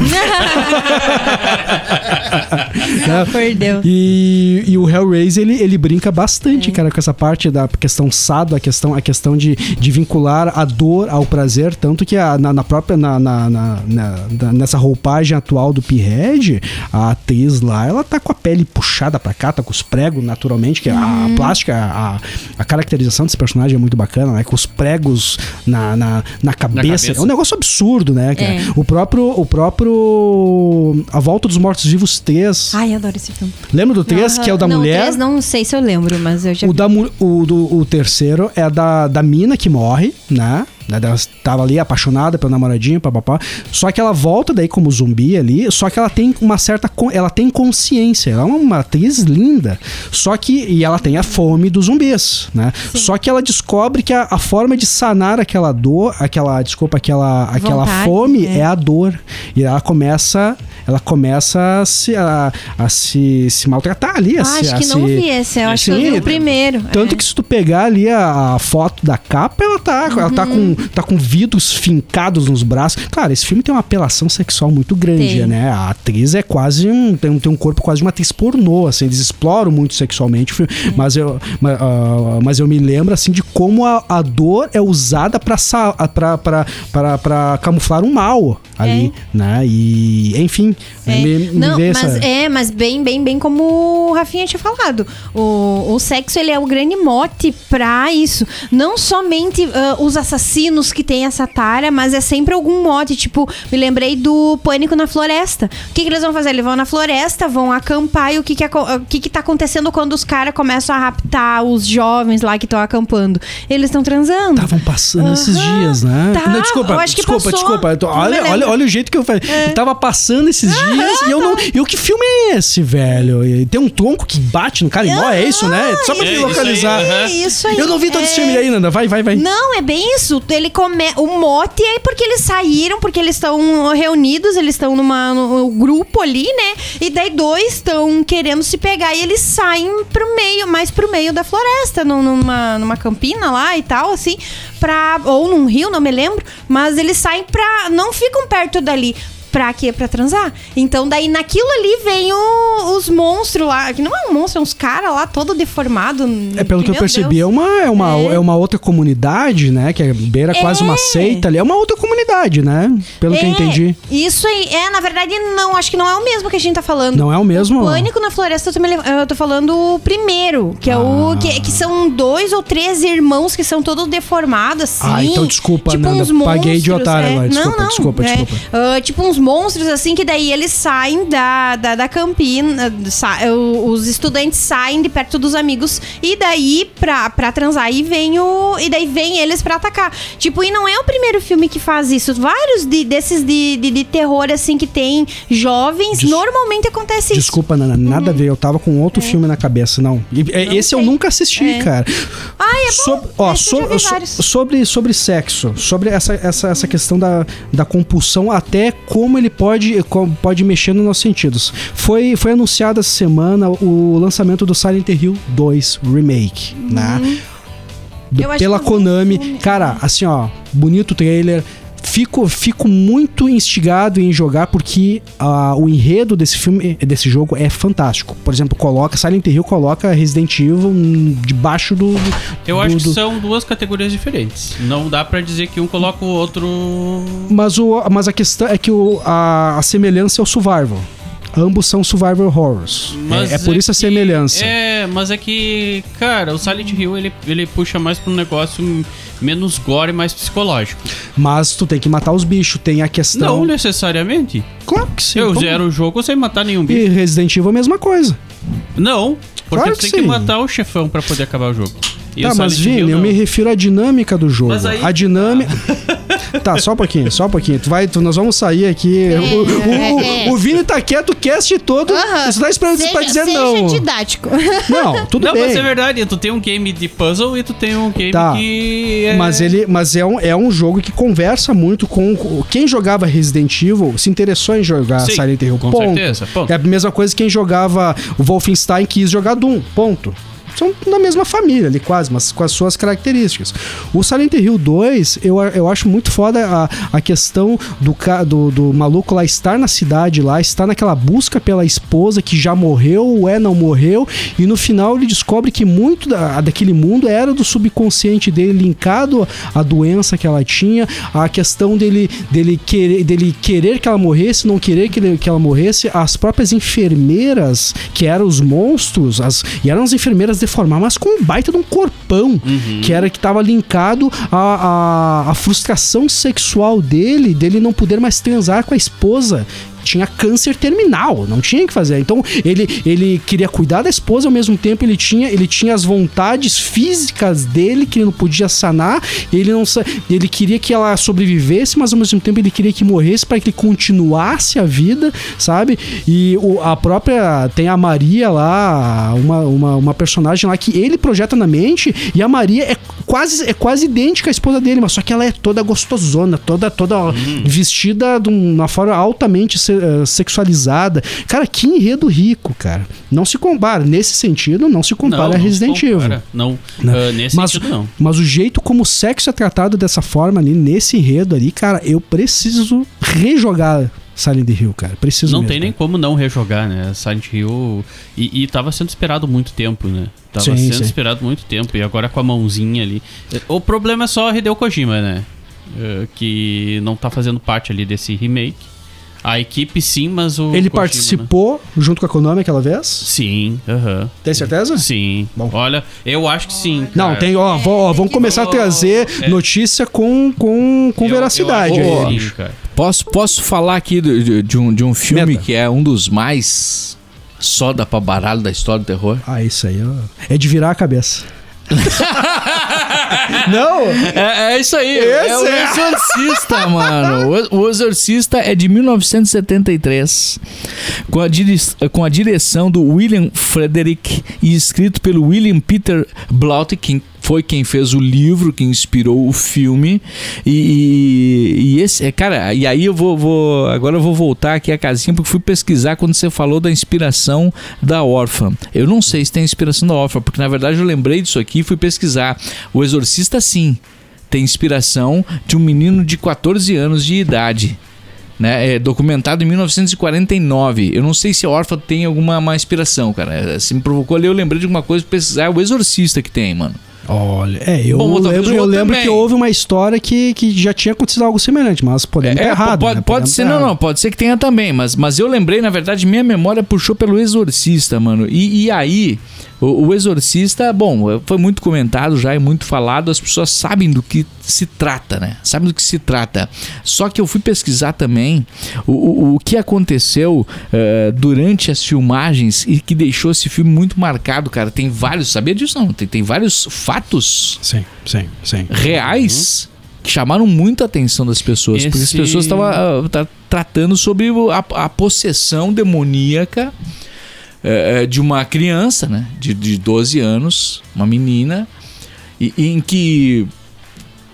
S1: Ah, por Deus.
S6: E, e o Hellraiser, ele, ele brinca bastante, cara, com essa parte da questão sado, a questão, a questão de, de vincular a dor ao prazer, tanto que a- na, na própria, na, na- na- nessa roupagem atual do Pinhead, a atriz lá, ela tá com a pele puxada pra cá, tá com os pregos naturalmente, que a, a plástica, a, a caracterização desse personagem é muito bacana, né, com os pregos na, na, na cabeça.
S3: cabeça.
S6: É um negócio absurdo, né, cara?
S1: É.
S6: O próprio, o próprio A Volta dos Mortos Vivos 3,
S1: Ai, adoro esse filme.
S6: lembra do 3, que é o da
S1: não,
S6: mulher?
S1: Três, não sei se eu lembro, mas eu já
S6: O,
S1: vi.
S6: da, o, do, o terceiro é da, da mina que morre, né? Né, Ela tava ali apaixonada pelo namoradinho, papapá. Só que ela volta daí como zumbi ali, só que ela tem uma certa. Ela tem consciência. Ela é uma atriz linda. Só que. E ela tem a fome dos zumbis, né? Só que ela descobre que a, a forma de sanar aquela dor, aquela. Desculpa, aquela, aquela
S1: Vontade,
S6: fome
S1: é.
S6: é a dor. E ela começa. Ela começa a se, a, a se, se maltratar ali. A
S1: Ah,
S6: se,
S1: acho
S6: a
S1: que não
S6: se-
S1: vi esse. Eu acho que eu vi o primeiro.
S6: Tanto
S1: É.
S6: que se tu pegar ali a, a foto da capa, ela tá, ela tá,
S1: Uhum.
S6: com, tá com vidros fincados nos braços. Claro, esse filme tem uma apelação sexual muito grande,
S1: Tem.
S6: né? A atriz é quase um. Tem, um- tem um corpo quase de uma atriz pornô, assim, eles exploram muito sexualmente o filme. Mas, eu, ma- ah, mas eu me lembro, assim, de como a, a dor é usada pra, pra, pra, pra, pra camuflar um mal ali, né? E, enfim,
S1: É.
S6: me, me
S1: Não, mas
S6: essa...
S1: é, mas bem, bem, bem como o Rafinha tinha falado. O, o sexo ele é o grande mote pra isso. Não somente ah, os assassinos que tem essa tara, mas é sempre algum mote. Tipo, me lembrei do Pânico na Floresta. O que, que eles vão fazer? Eles vão na floresta, vão acampar e o que, que, o que, que tá acontecendo quando os caras começam a raptar os jovens lá que estão acampando? Eles estão transando.
S6: Estavam passando esses
S1: Aham,
S6: dias, né?
S1: tá,
S6: Não, desculpa, desculpa, desculpa. Tô- olha, olha, olha o jeito que eu falei. Tava passando esses dias e eu não. E o que filme é esse, velho? E tem um tronco que bate no cara e morre, é isso, né? Só pra
S3: É
S6: me
S3: isso aí,
S6: localizar.
S1: É isso aí.
S6: Eu não vi todo esse
S1: é.
S6: filme aí, Nanda. Vai, vai, vai.
S1: Não, é bem isso. Ele come... O mote é porque eles saíram, porque eles estão reunidos, eles estão numa no grupo ali, né? E daí dois estão querendo se pegar e eles saem pro meio, mais pro meio da floresta, num- numa, numa campina lá e tal, assim, pra. Ou num rio, não me lembro. Mas eles saem pra. Não ficam perto dali. Pra quê? Pra transar. Então, daí naquilo ali vem o- os monstros lá. Que não é um monstro, é uns caras lá todo deformado.
S6: É pelo que eu
S1: Meu
S6: percebi,
S1: Deus.
S6: é uma, é, uma,
S1: É.
S6: é uma outra comunidade, né? Que é beira quase uma
S1: É.
S6: seita ali. É uma outra comunidade, né? Pelo que eu
S1: É,
S6: entendi.
S1: Isso aí, é, na verdade, não, acho que não é o mesmo que a gente tá falando.
S6: Não é o mesmo?
S1: O Pânico na Floresta, eu tô, me eu tô falando o primeiro, que é
S6: Ah.
S1: o. Que, que são dois ou três irmãos que são todos deformados, assim.
S6: Ah, então desculpa,
S1: tipo
S6: Nanda, paguei de otário
S1: é.
S6: agora. Desculpa,
S1: não, não,
S6: desculpa,
S1: é,
S6: desculpa.
S1: ah, tipo uns monstros, assim, que daí eles saem da, da, da campina. sa- os estudantes saem de perto dos amigos. E daí, pra, pra transar, e vem o. E daí vem eles pra atacar. Tipo, e não é o primeiro filme que faz isso. Vários de- desses de, de, de terror, assim, que tem jovens,
S6: Des-
S1: normalmente acontece isso.
S6: Desculpa, Nana, nada a ver. Eu tava com outro filme na cabeça, não. E- é,
S1: Não
S6: esse eu
S1: sei.
S6: nunca assisti,
S1: É.
S6: cara.
S1: Ai, é.
S6: Sobre, ó,
S1: eu
S6: so- so- sobre, sobre sexo, sobre essa, essa, essa questão da, da compulsão, até como ele pode, como pode mexer nos nossos sentidos. Foi, foi anunciado essa semana o lançamento do Silent Hill 2 Remake, né?
S1: Uhum. Acho
S6: pela
S1: vi
S6: Konami. Cara, assim, ó, bonito trailer. Fico, fico muito instigado em jogar porque ah, o enredo desse filme, desse jogo é fantástico. Por exemplo, coloca Silent Hill coloca Resident Evil hum, debaixo do,
S3: Eu
S6: do-
S3: acho que
S6: do-
S3: são duas categorias diferentes. Não dá pra dizer que um coloca o outro.
S6: Mas, o, mas a questão é que o, a, a semelhança é o survival. Ambos são survival horrors.
S3: Mas
S6: é, é por isso a
S3: que-
S6: semelhança.
S3: É, mas é que, cara, o Silent Hill ele, ele puxa mais pra um negócio menos gore, mais psicológico.
S6: Mas tu tem que matar os bichos. Tem a questão.
S3: Não necessariamente.
S6: Claro que sim.
S3: Eu
S6: como-
S3: zero o jogo sem matar nenhum bicho.
S6: E Resident Evil é a mesma coisa.
S3: Não, porque
S6: Claro
S3: tu
S6: que
S3: tem que
S6: sim.
S3: matar o chefão pra poder acabar o jogo. E
S6: tá, mas Vini, eu me refiro à dinâmica do jogo.
S3: Mas aí-
S6: A dinâmica. tá, só um pouquinho, só um pouquinho. Tu vai, tu- nós vamos sair aqui. o, o, o, o Vini tá quieto o cast todo.
S1: Aham.
S6: Você tá esperando
S1: Seja-
S6: pra dizer
S1: seja
S6: não.
S1: didático.
S6: Não, tudo
S3: Não,
S6: bem.
S3: mas é verdade, tu tem um game de puzzle e tu tem um game
S6: Tá.
S3: que. É...
S6: Mas ele, mas é um, é um jogo que conversa muito com quem jogava Resident Evil, se interessou em jogar
S3: Sim,
S6: Silent Hill.
S3: com
S6: ponto.
S3: certeza, ponto.
S6: É a mesma coisa que quem jogava o Wolfenstein quis jogar Doom. Ponto. São da mesma família ali, quase, mas com as suas características. O Silent Hill 2, eu, eu acho muito foda a, a questão do, do, do maluco lá estar na cidade lá, estar naquela busca pela esposa que já morreu, ou é, não morreu, e no final ele descobre que muito da, daquele mundo era do subconsciente dele linkado à doença que ela tinha, a questão dele, dele, querer, dele querer que ela morresse, não querer que, ele- que ela morresse, as próprias enfermeiras, que eram os monstros, as, e eram as enfermeiras deformadas, mas com um baita de um corpão, que era que estava linkado à, à, à frustração sexual dele, dele não poder mais transar com a esposa tinha câncer terminal, não tinha o que fazer. Então ele, ele queria cuidar da esposa, ao mesmo tempo ele tinha, ele tinha as vontades físicas dele que ele não podia sanar, ele não ele queria que ela sobrevivesse, mas ao mesmo tempo ele queria que morresse para que ele continuasse a vida, sabe? E o, a própria tem a Maria lá, uma, uma, uma personagem lá que ele projeta na mente e a Maria é quase é quase idêntica à esposa dele, mas só que ela é toda gostosona, toda toda ó, vestida de uma forma altamente sexualizada. Cara, que enredo rico, cara. Não se compara. Nesse sentido, não se compara a
S3: não se
S6: Resident Evil.
S3: compara. Não,
S6: Né?
S3: ah, nesse
S6: Mas,
S3: sentido não.
S6: mas o jeito como o sexo é tratado dessa forma ali, nesse enredo ali, cara, eu preciso rejogar Silent Hill, cara. Preciso
S3: Não
S6: mesmo,
S3: tem nem
S6: cara.
S3: como não rejogar, né? Silent Hill. E, e tava sendo esperado muito tempo, né? Tava
S6: Sim,
S3: sendo
S6: sim.
S3: esperado muito tempo. E agora com a mãozinha ali. O problema é só Hideo Kojima, né? Eh, Que não tá fazendo parte ali desse remake. A equipe sim, mas o.
S6: Ele
S3: Kojima, né?
S6: participou junto com a Konami aquela vez?
S3: Sim, aham.
S6: Tem certeza?
S3: Sim.
S6: Bom.
S3: Olha, eu acho que sim.
S6: Não,
S3: cara.
S6: tem, ó, ó, vamos começar a trazer
S3: É.
S6: notícia com, com, com
S3: Eu- eu
S6: veracidade
S3: acho
S6: aí.
S3: que sim, cara.
S2: Posso, posso falar aqui de, de- de um, de um filme
S6: Meta.
S2: que é um dos mais soda pra baralho da história do terror?
S6: Ah, isso aí, ó. É de virar a cabeça. Não?
S2: É, é isso aí, é
S6: Esse
S2: o
S6: é.
S2: Exorcista, mano. O, o Exorcista é de 1973, com a, dire- com a direção do William Frederick e escrito pelo William Peter que foi quem fez o livro que inspirou o filme. E, e- e esse, é, cara, e aí eu vou, vou- agora eu vou voltar aqui a casinha porque fui pesquisar quando você falou da inspiração da órfã. Eu não sei se tem inspiração da órfã, porque na verdade eu lembrei disso aqui e fui pesquisar. O Exorcista sim tem inspiração de um menino de 14 anos de idade. Né, é documentado em 1949. Eu não sei se a órfã tem alguma uma inspiração, cara. É, Se me provocou ali, eu lembrei de alguma coisa pesquisar. É o Exorcista que tem, mano.
S6: Olha, é, eu
S2: Bom,
S6: lembro, eu lembro
S2: também.
S6: que houve uma história que, que já tinha acontecido algo semelhante, mas podemos estar
S2: É,
S6: errado.
S2: pode,
S6: né?
S2: pode ser, não,
S6: errado.
S2: não, pode ser que tenha também, mas, mas eu lembrei, na verdade, minha memória puxou pelo Exorcista, mano. E, e aí, o, o Exorcista, bom, foi muito comentado já, é muito falado, as pessoas sabem do que se trata, né? Sabem do que se trata. Só que eu fui pesquisar também o, o, o que aconteceu eh, durante as filmagens e que deixou esse filme muito marcado, cara. Tem vários, sabia disso não? Tem, tem vários fatos
S6: Sim, sim, sim.
S2: reais que chamaram muita atenção das pessoas. Porque as
S3: Esse-
S2: pessoas estavam ah, tá- tratando sobre a, a possessão demoníaca eh, de uma criança, né? De, de 12 anos, uma menina, e, em que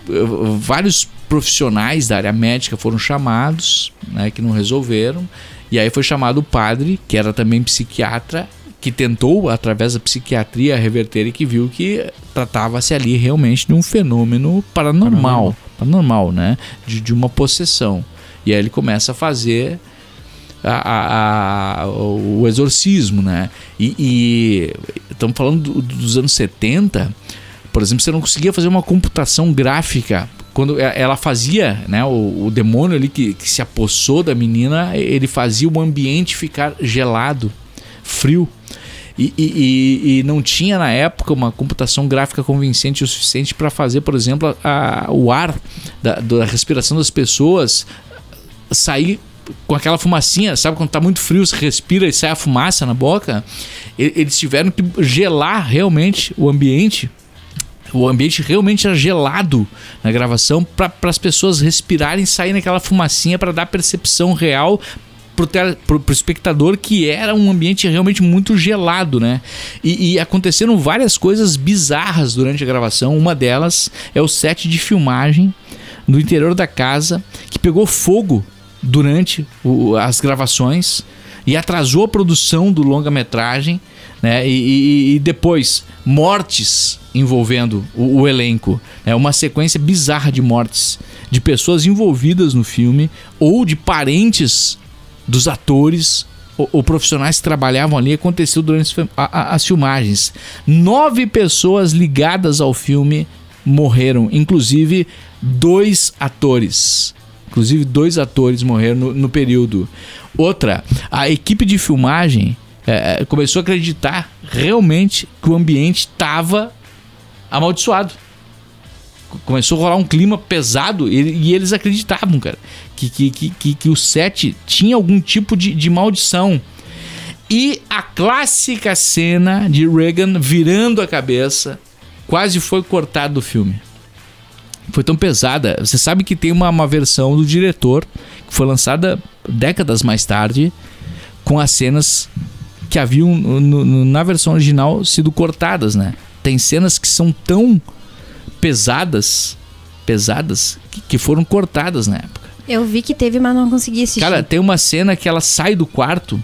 S2: eh, vários profissionais da área médica foram chamados, né? Que não resolveram. E aí foi chamado o padre, que era também psiquiatra, que tentou, através da psiquiatria, reverter e que viu que tratava-se ali realmente de um fenômeno paranormal. Paranormal, né? De, de uma possessão. E aí ele começa a fazer a- a- a- o exorcismo, né? E, e estamos falando do- dos anos 70, por exemplo, você não conseguia fazer uma computação gráfica. Quando e- ela fazia, né, o, o demônio ali que, que se apossou da menina, ele fazia o ambiente ficar gelado, frio. E, e- e- não tinha na época uma computação gráfica convincente o suficiente para fazer, por exemplo, a- o ar da, da respiração das pessoas sair com aquela fumacinha, sabe quando tá muito frio, você respira e sai a fumaça na boca? Eles tiveram que gelar realmente o ambiente. O ambiente realmente era gelado na gravação para as pessoas respirarem e sair naquela fumacinha para dar percepção real pro, tele- pro, pro espectador que era um ambiente realmente muito gelado, né? E, e aconteceram várias coisas bizarras durante a gravação. Uma delas é o set de filmagem no interior da casa que pegou fogo durante o- as gravações e atrasou a produção do longa-metragem, né? E, e- e depois mortes envolvendo o, o elenco, é uma sequência bizarra de mortes de pessoas envolvidas no filme ou de parentes dos atores ou, profissionais que trabalhavam ali aconteceu durante as filmagens. Nove pessoas ligadas ao filme morreram, inclusive dois atores. Inclusive, dois atores morreram no, no período. Outra, a equipe de filmagem eh, começou a acreditar realmente que o ambiente estava amaldiçoado. Começou a rolar um clima pesado e, e eles acreditavam, cara, que, que, que, que, o set tinha algum tipo de, de maldição. E a clássica cena de Reagan virando a cabeça quase foi cortada do filme foi tão pesada. Você sabe que tem uma, uma versão do diretor que foi lançada décadas mais tarde com as cenas que haviam no- no- na versão original sido cortadas, né? Tem cenas que são tão pesadas, pesadas, que, que foram cortadas na época.
S1: Eu vi que teve, mas não consegui assistir.
S2: Cara, tem uma cena que ela sai do quarto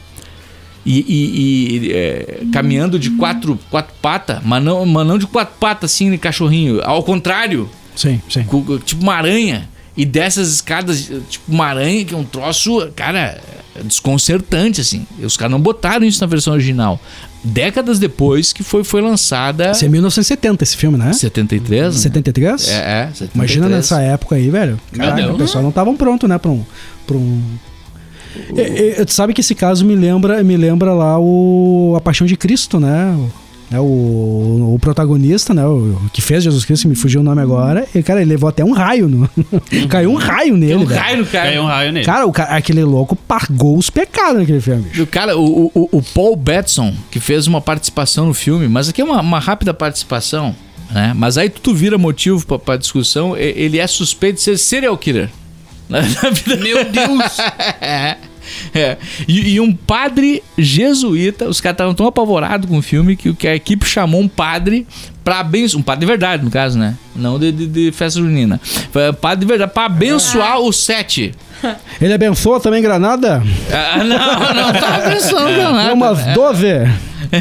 S2: e, e- e, é, caminhando de quatro, quatro patas, mas não, mas não de quatro patas assim, de cachorrinho. Ao contrário,
S6: Sim, sim.
S2: cu- tipo uma aranha. E dessas escadas, tipo uma aranha, que é um troço, cara, desconcertante, assim. Os caras não botaram isso na versão original. Décadas depois que foi, foi lançada.
S6: Esse é 1970 esse filme, né?
S2: 73? né?
S6: 73?
S2: É, é, 73.
S6: Imagina nessa época aí, velho. Caraca, o pessoal não estavam pronto, né, pra um. Pra um... É, é, tu sabe que esse caso me lembra, me lembra lá o A Paixão de Cristo, né? O- É o, o protagonista, né? O, que fez Jesus Cristo, que me fugiu o nome agora. E, cara, ele levou até um raio. No... Caiu um raio nele,
S2: Tem um
S6: velho.
S2: raio no cara.
S3: Caiu um raio nele.
S6: Cara, o aquele louco pagou os pecados naquele filme. bicho.
S2: O cara, o, o, o Paul Batson, que fez uma participação no filme, mas aqui é uma, uma rápida participação, né? Mas aí tu vira motivo pra, pra discussão, ele é suspeito de ser serial killer. Na, na vida
S3: Meu Deus!
S2: é. É. E, e um padre jesuíta, os caras estavam tão apavorados com o filme que, que a equipe chamou um padre pra abençoar. Um padre de verdade, no caso, né? Não de, de, de festa junina. Foi um padre de verdade, pra abençoar o set.
S6: Ele abençoa também Granada?
S2: Ah, não, não tá abençoando nada.
S6: Deu umas 12.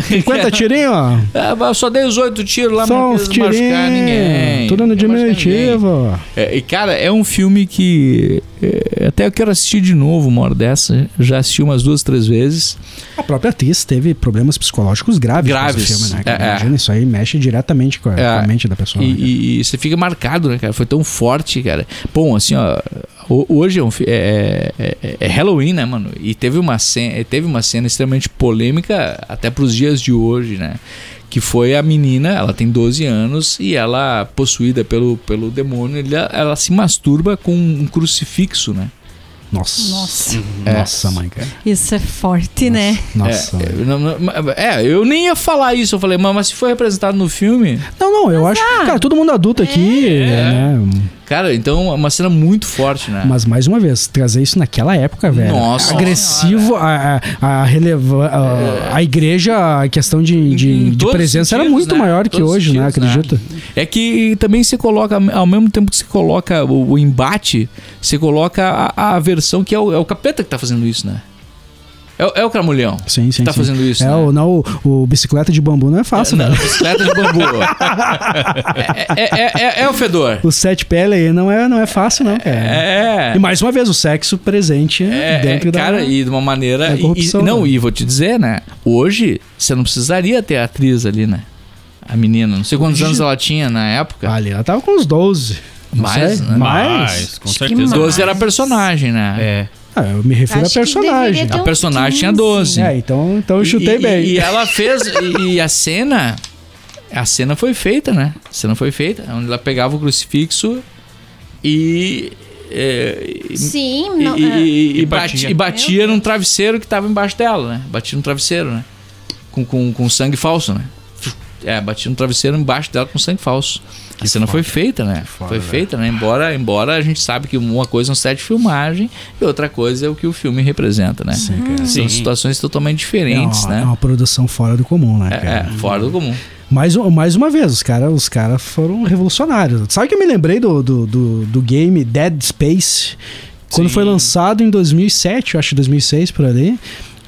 S6: 50 tirinhos, ó.
S2: É, só dei os oito tiros lá,
S6: Só
S2: mas
S6: uns
S2: não quis machucar ninguém.
S6: tirinhos. Tudo no diminutivo.
S2: É, e cara, é um filme que é, até eu quero assistir de novo uma hora dessa. Já assisti umas duas, três vezes.
S6: A própria atriz teve problemas psicológicos graves,
S2: Graves.
S6: com esse filme, né?
S2: É, é.
S6: Imagina, isso aí mexe diretamente com a,
S2: É.
S6: com a mente da pessoa.
S2: E,
S6: né,
S2: e- e você fica marcado, né, cara? Foi tão forte, cara. Bom, assim, ó. Ho- Hoje é, um fi- é- é- é Halloween, né, mano? E teve uma, cena, teve uma cena extremamente polêmica até pros dias de hoje, né? Que foi a menina, ela tem 12 anos e ela, possuída pelo, pelo demônio, ela, ela se masturba com um crucifixo, né?
S6: Nossa.
S1: Nossa,
S6: Nossa, mãe, cara.
S1: isso é forte, né?
S6: Nossa.
S2: É, não- não- é, eu nem ia falar isso. Eu falei, mas, mas se foi representado no filme.
S6: Não, não, eu acho. Cara, todo mundo adulto aqui, né?
S2: Cara, então é uma cena muito forte, né?
S6: Mas mais uma vez, trazer isso naquela época, velho.
S2: Nossa
S6: Agressivo, a, a, a, releva, a, a igreja, a questão de, de, de presença era
S2: sentidos,
S6: muito
S2: né?
S6: maior que hoje, né?
S2: sentidos, né?
S6: Acredita?
S2: É que também você coloca, ao mesmo tempo que você coloca o, o embate, você coloca a, a versão que é o, é o capeta que tá fazendo isso, né? É, o- é o cramulhão
S6: Sim, sim.
S2: que tá
S6: sim.
S2: fazendo isso,
S6: É,
S2: né?
S6: o, não, o, o bicicleta de bambu não é fácil,
S2: Não,
S6: velho.
S2: bicicleta de bambu. é, é- é- é- é o fedor.
S6: O sete pele aí não é, não é fácil, não, cara.
S2: É.
S6: E mais uma vez, o sexo presente
S2: É,
S6: dentro
S2: é,
S6: da.
S2: cara, e de uma maneira. e-
S6: corrupção,
S2: e, não,
S6: né?
S2: e vou te dizer, né? Hoje, você não precisaria ter a atriz ali, né? A menina. Não sei quantos anos ela tinha na época.
S6: Ali, ela tava com uns 12. não
S2: Mais, né?
S6: Mais?
S3: com
S1: Acho que
S3: certeza.
S1: mais.
S2: 12 era personagem, né?
S3: É.
S6: Ah, eu me refiro
S1: Acho
S6: a personagem.
S2: A personagem tinha
S1: 15.
S2: 12.
S6: É, então, então eu chutei
S2: e,
S6: bem.
S2: E, e ela fez. e, e a cena. A cena foi feita, né? A cena foi feita. Onde ela pegava o crucifixo e. é,
S1: Sim,
S2: e,
S1: não,
S2: e-
S1: é.
S2: e- batia, e batia num travesseiro que tava embaixo dela, né? Batia no travesseiro, né? Com, com, com sangue falso, né? É, batia no travesseiro embaixo dela com sangue falso. A cena foi feita, né? foi feita, né? Embora, embora a gente sabe que uma coisa é um set de filmagem e outra coisa é o que o filme representa, né? Sim, São
S3: Sim.
S2: situações totalmente
S6: é,
S2: diferentes,
S6: uma, é
S2: né?
S6: uma produção fora do comum, né,
S2: É,
S6: cara?
S2: é, fora do comum.
S6: Mais, um- mais uma vez, os caras os cara foram revolucionários. Sabe que eu me lembrei do, do, do, do game Dead Space? Quando
S3: Sim.
S6: foi lançado em 2007, eu acho 2006 por ali.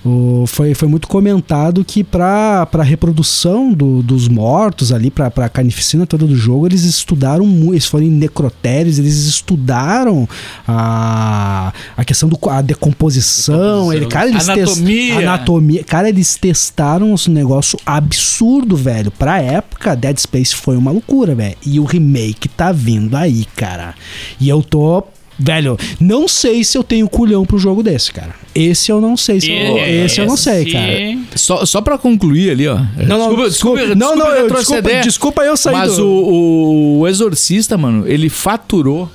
S6: O- foi, foi muito comentado que para a reprodução do- dos mortos ali, para a carnificina toda do jogo, eles estudaram muito, eles foram em necrotérios, eles estudaram a, a questão da decomposição. Ele, cara, eles
S2: Anatomia.
S6: anatomia. Cara, eles testaram um negócio absurdo, velho. Pra época, Dead Space foi uma loucura, velho. E o remake tá vindo aí, cara. E eu tô. Velho, não sei se eu tenho culhão pro jogo desse, cara. Esse eu não sei se eu,
S3: É,
S6: esse eu não sei, cara.
S2: Só, só pra concluir ali, ó.
S6: Não, não, desculpa, não, não, eu, desculpa, desculpa eu sair
S2: Mas
S6: do...
S2: o, o Exorcista, mano, ele faturou.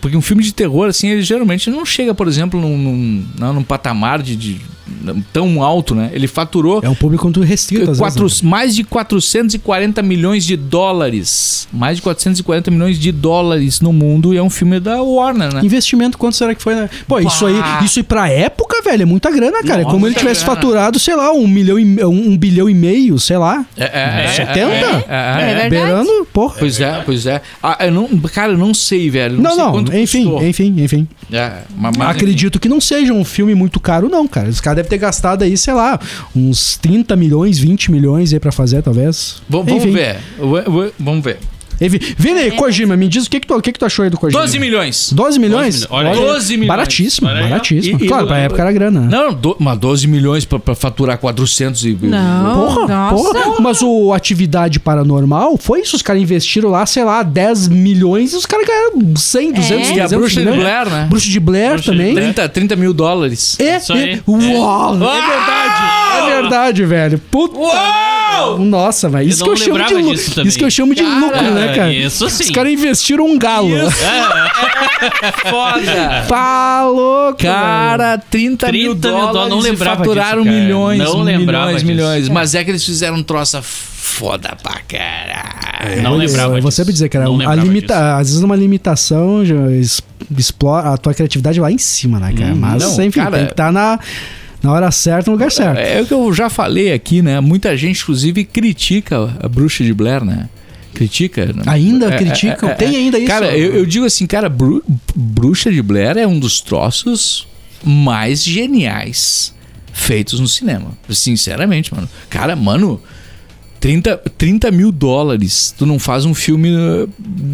S2: Porque um filme de terror, assim, ele geralmente não chega, por exemplo, num, num, num patamar de, de tão alto, né? Ele faturou
S6: É um público muito restrito,
S2: quatro-
S6: vezes, né?
S2: mais de 440 milhões de dólares. Mais de 440 milhões de dólares no mundo e é um filme da Warner, né?
S6: Investimento, quanto será que foi, né? Pô, isso aí,
S2: Bah.
S6: isso aí pra época, velho, é muita grana, cara. é
S2: Nossa,
S6: como ele
S2: muita
S6: tivesse
S2: grana.
S6: faturado, sei lá, um milhão e, um, um bilhão e meio, sei lá.
S2: É, é, é,
S6: 70?
S2: é,
S1: É
S2: é, é.
S6: Beirando, porra.
S2: Pois é, pois é. Ah, eu não, cara, eu não sei, velho.
S6: Não,
S2: sei
S6: não,
S2: quanto
S6: enfim, enfim, enfim.
S2: É, mas-
S6: Acredito que não seja um filme muito caro, não, cara. Os caras devem ter gastado aí, sei lá, uns 30 milhões, 20 milhões aí pra fazer, talvez.
S2: Vamos, vamos ver. Vamos ver.
S6: Vini, aí, Kojima, me diz o que, que, tu, o que, que tu achou aí do Kojima?
S2: 12 milhões.
S6: 12 milhões?
S3: 12 milhões. Olha aí.
S2: 12 milhões.
S6: Baratíssimo,
S3: Olha
S6: baratíssimo.
S2: E- e-
S6: claro, pra época era grana. né?
S2: Não, do, mas 12 milhões pra, pra faturar 400 e...
S1: Não,
S6: Porra,
S1: nossa.
S6: porra. Mas o Atividade Paranormal foi isso. Os caras investiram lá, sei lá, 10 milhões e os caras ganharam 100, 200,
S1: É.
S2: E a
S6: 300
S2: Bruxa de
S6: milhões.
S2: Blair, né?
S6: Bruxa de Blair
S3: Bruxa de
S6: também.
S3: Blair.
S2: 30, 30 mil dólares.
S6: É,
S3: Isso aí.
S6: é. Uau! É verdade. É verdade, velho. Puta.
S2: Uau!
S6: Nossa, velho. Isso que eu
S3: não
S6: chamo de lucro.
S3: também.
S6: Isso que eu chamo de lucro, né, cara?
S3: isso sim.
S6: Os caras investiram um galo.
S2: Foda!
S6: Tá louco.
S2: Cara, 30, mil
S3: 30 mil
S2: dólares
S3: não
S2: e
S3: lembrava
S2: faturaram
S3: disso, cara.
S2: milhões,
S3: Não lembrava
S2: milhões,
S3: disso.
S2: milhões. Mas é que eles fizeram um troça foda pra caralho.
S3: Não
S6: Eu-
S3: lembrava
S6: Eu vou sempre dizer, cara,
S3: Não
S6: a limita,
S3: disso.
S6: às vezes uma limitação explora a tua criatividade lá em cima, né, cara? Mas,
S2: Uhum. Não,
S6: enfim,
S2: cara-
S6: tem que estar na, na hora certa, no lugar certo.
S2: É o que eu já falei aqui, né? Muita gente, inclusive, critica a bruxa de Blair, né? Critica.
S6: Ainda
S2: É,
S6: criticam?
S2: é, é,
S6: Tem ainda isso?
S2: Cara, eu, eu digo assim, cara, Bru- Bruxa de Blair é um dos troços mais geniais feitos no cinema. Sinceramente, mano. Cara, mano, 30, 30 mil dólares. Tu não faz um filme uh,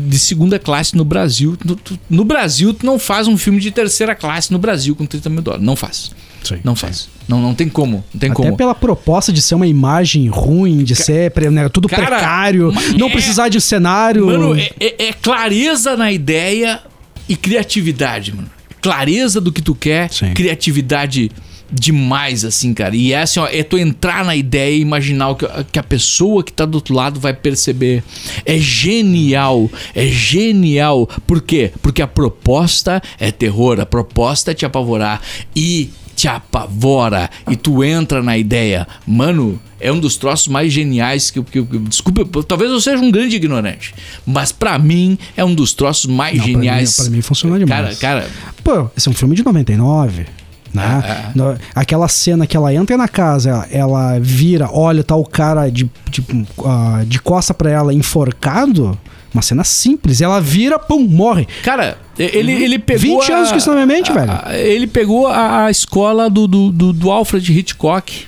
S2: de segunda classe no Brasil. No, tu- no Brasil, tu não faz um filme de terceira classe no Brasil com 30 mil dólares. Não faz.
S6: Sim,
S2: Não faz. Não, não tem como. Não tem
S6: Até
S2: como.
S6: pela proposta de ser uma imagem ruim, de ser pre- né, tudo
S2: Cara,
S6: precário, não
S2: é-
S6: precisar de cenário.
S2: Mano, é, é- é clareza na ideia e criatividade, mano. Clareza do que tu quer,
S6: Sim.
S2: criatividade demais, assim, cara. E é assim, ó, é tu entrar na ideia e imaginar o que, que a pessoa que tá do outro lado vai perceber. É genial, é genial. Por quê? Porque a proposta é terror, a proposta é te apavorar. E te apavora e tu entra na ideia. Mano, é um dos troços mais geniais que eu. que que desculpa, talvez eu seja um grande ignorante. Mas pra mim é um dos troços mais
S6: Não, pra
S2: geniais.
S6: mim- pra mim funciona demais.
S2: Cara, cara,
S6: Pô, esse é um filme de 99. Né? No- Aquela cena que ela entra na casa, ela, ela vira, olha, tá o cara de, de, ah, de costa pra ela enforcado. Uma cena simples. Ela vira, pum, morre.
S2: Cara, ele, ele pegou.
S6: 20 anos com isso na minha mente, velho.
S2: a- Ele pegou a, a escola do, do, do, do Alfred Hitchcock.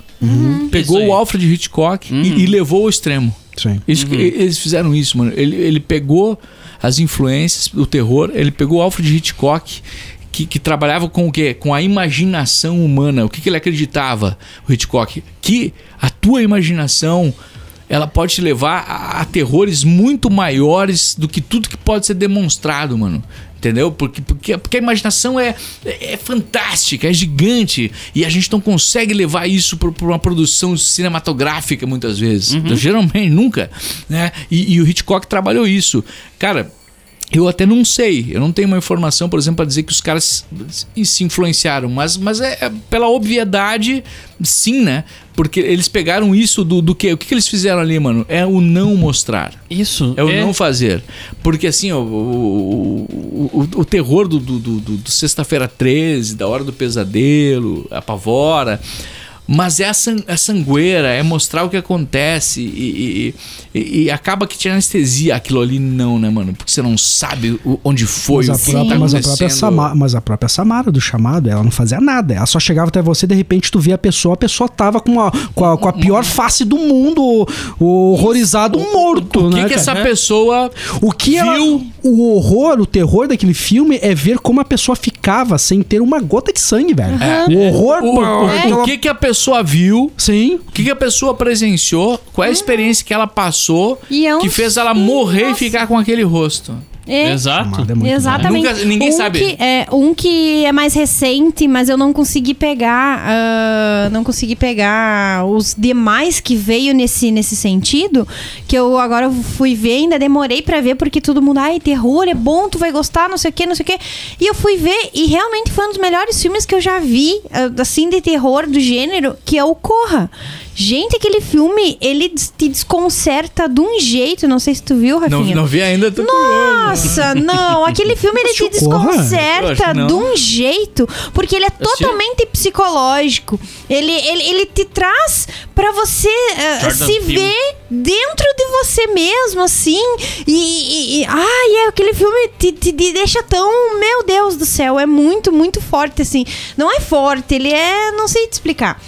S2: Pegou
S3: Isso aí.
S2: o Alfred Hitchcock e, e levou ao extremo.
S6: Sim.
S2: Isso que- eles fizeram isso, mano. Ele, ele pegou as influências, o terror, ele pegou o Alfred Hitchcock. Que, que trabalhava com o quê? Com a imaginação humana. O que, que ele acreditava, o Hitchcock? Que a tua imaginação ela pode te levar a, a terrores muito maiores do que tudo que pode ser demonstrado, mano. Entendeu? Porque, porque, porque a imaginação é, é, é fantástica, é gigante. E a gente não consegue levar isso para uma produção cinematográfica muitas vezes. Então, geralmente, nunca. Né? E, e o Hitchcock trabalhou isso. Cara, eu até não sei, eu não tenho uma informação, por exemplo, para dizer que os caras se, influenciaram, mas, mas é, é pela obviedade, sim, né? Porque eles pegaram isso do, do que? O que, que eles fizeram ali, mano? É o não mostrar.
S3: Isso.
S2: É o não fazer. Porque assim, ó, o, o, o, o terror do, do, do, do- do Sexta-feira 13, da Hora do Pesadelo, apavora. Mas é a, san, a sangueira, é mostrar o que acontece e, e- e- e acaba que te anestesia aquilo ali, não, né, mano? Porque você não sabe o- onde foi,
S6: Mas a,
S2: o que
S6: própria,
S2: tá
S6: mas, a própria. Samara, mas a própria Samara do chamado, ela não fazia nada. Ela só chegava até você de repente tu via a pessoa, a pessoa tava com a, com a, com a pior face do mundo, o horrorizado morto,
S2: O que,
S6: né?
S2: que essa pessoa
S6: O que ela,
S2: viu?
S6: o horror, o terror daquele filme é ver como a pessoa ficava sem ter uma gota de sangue, velho. O horror,
S2: O, o-
S6: aquela-
S2: o que, que a pessoa viu
S6: sim,
S2: O que, que a pessoa presenciou? Qual é a experiência que ela passou
S1: E é um
S2: que fez ela morrer e ficar com aquele rosto?
S1: É.
S3: Exato.
S6: É muito
S1: Exatamente.
S2: Nunca- ninguém
S1: um
S2: sabe.
S1: Que, é, um que é mais recente, mas eu não consegui pegar. ah, não consegui pegar os demais que veio nesse, nesse sentido. Que eu agora fui ver, ainda demorei pra ver, porque todo mundo, ai, terror é bom, tu vai gostar, não sei o que, não sei o que. E eu fui ver, e realmente foi um dos melhores filmes que eu já vi, ah, assim, de terror do gênero, que é o Corra. Gente, aquele filme, ele te desconcerta de um jeito. Não sei se tu viu,
S2: Não,
S1: Rafinha.
S2: não vi ainda, tô curioso.
S1: Nossa, não. Aquele filme ele te desconcerta
S2: não.
S1: de um jeito, porque ele é totalmente psicológico. Ele, ele, ele te traz pra você
S3: Jordan
S1: se
S3: Peele.
S1: ver dentro de você mesmo, assim. E, e, e- ai, é, aquele filme te, te, te deixa tão. Meu Deus do céu, é muito, muito forte, assim. Não é forte, ele é. Não sei te explicar.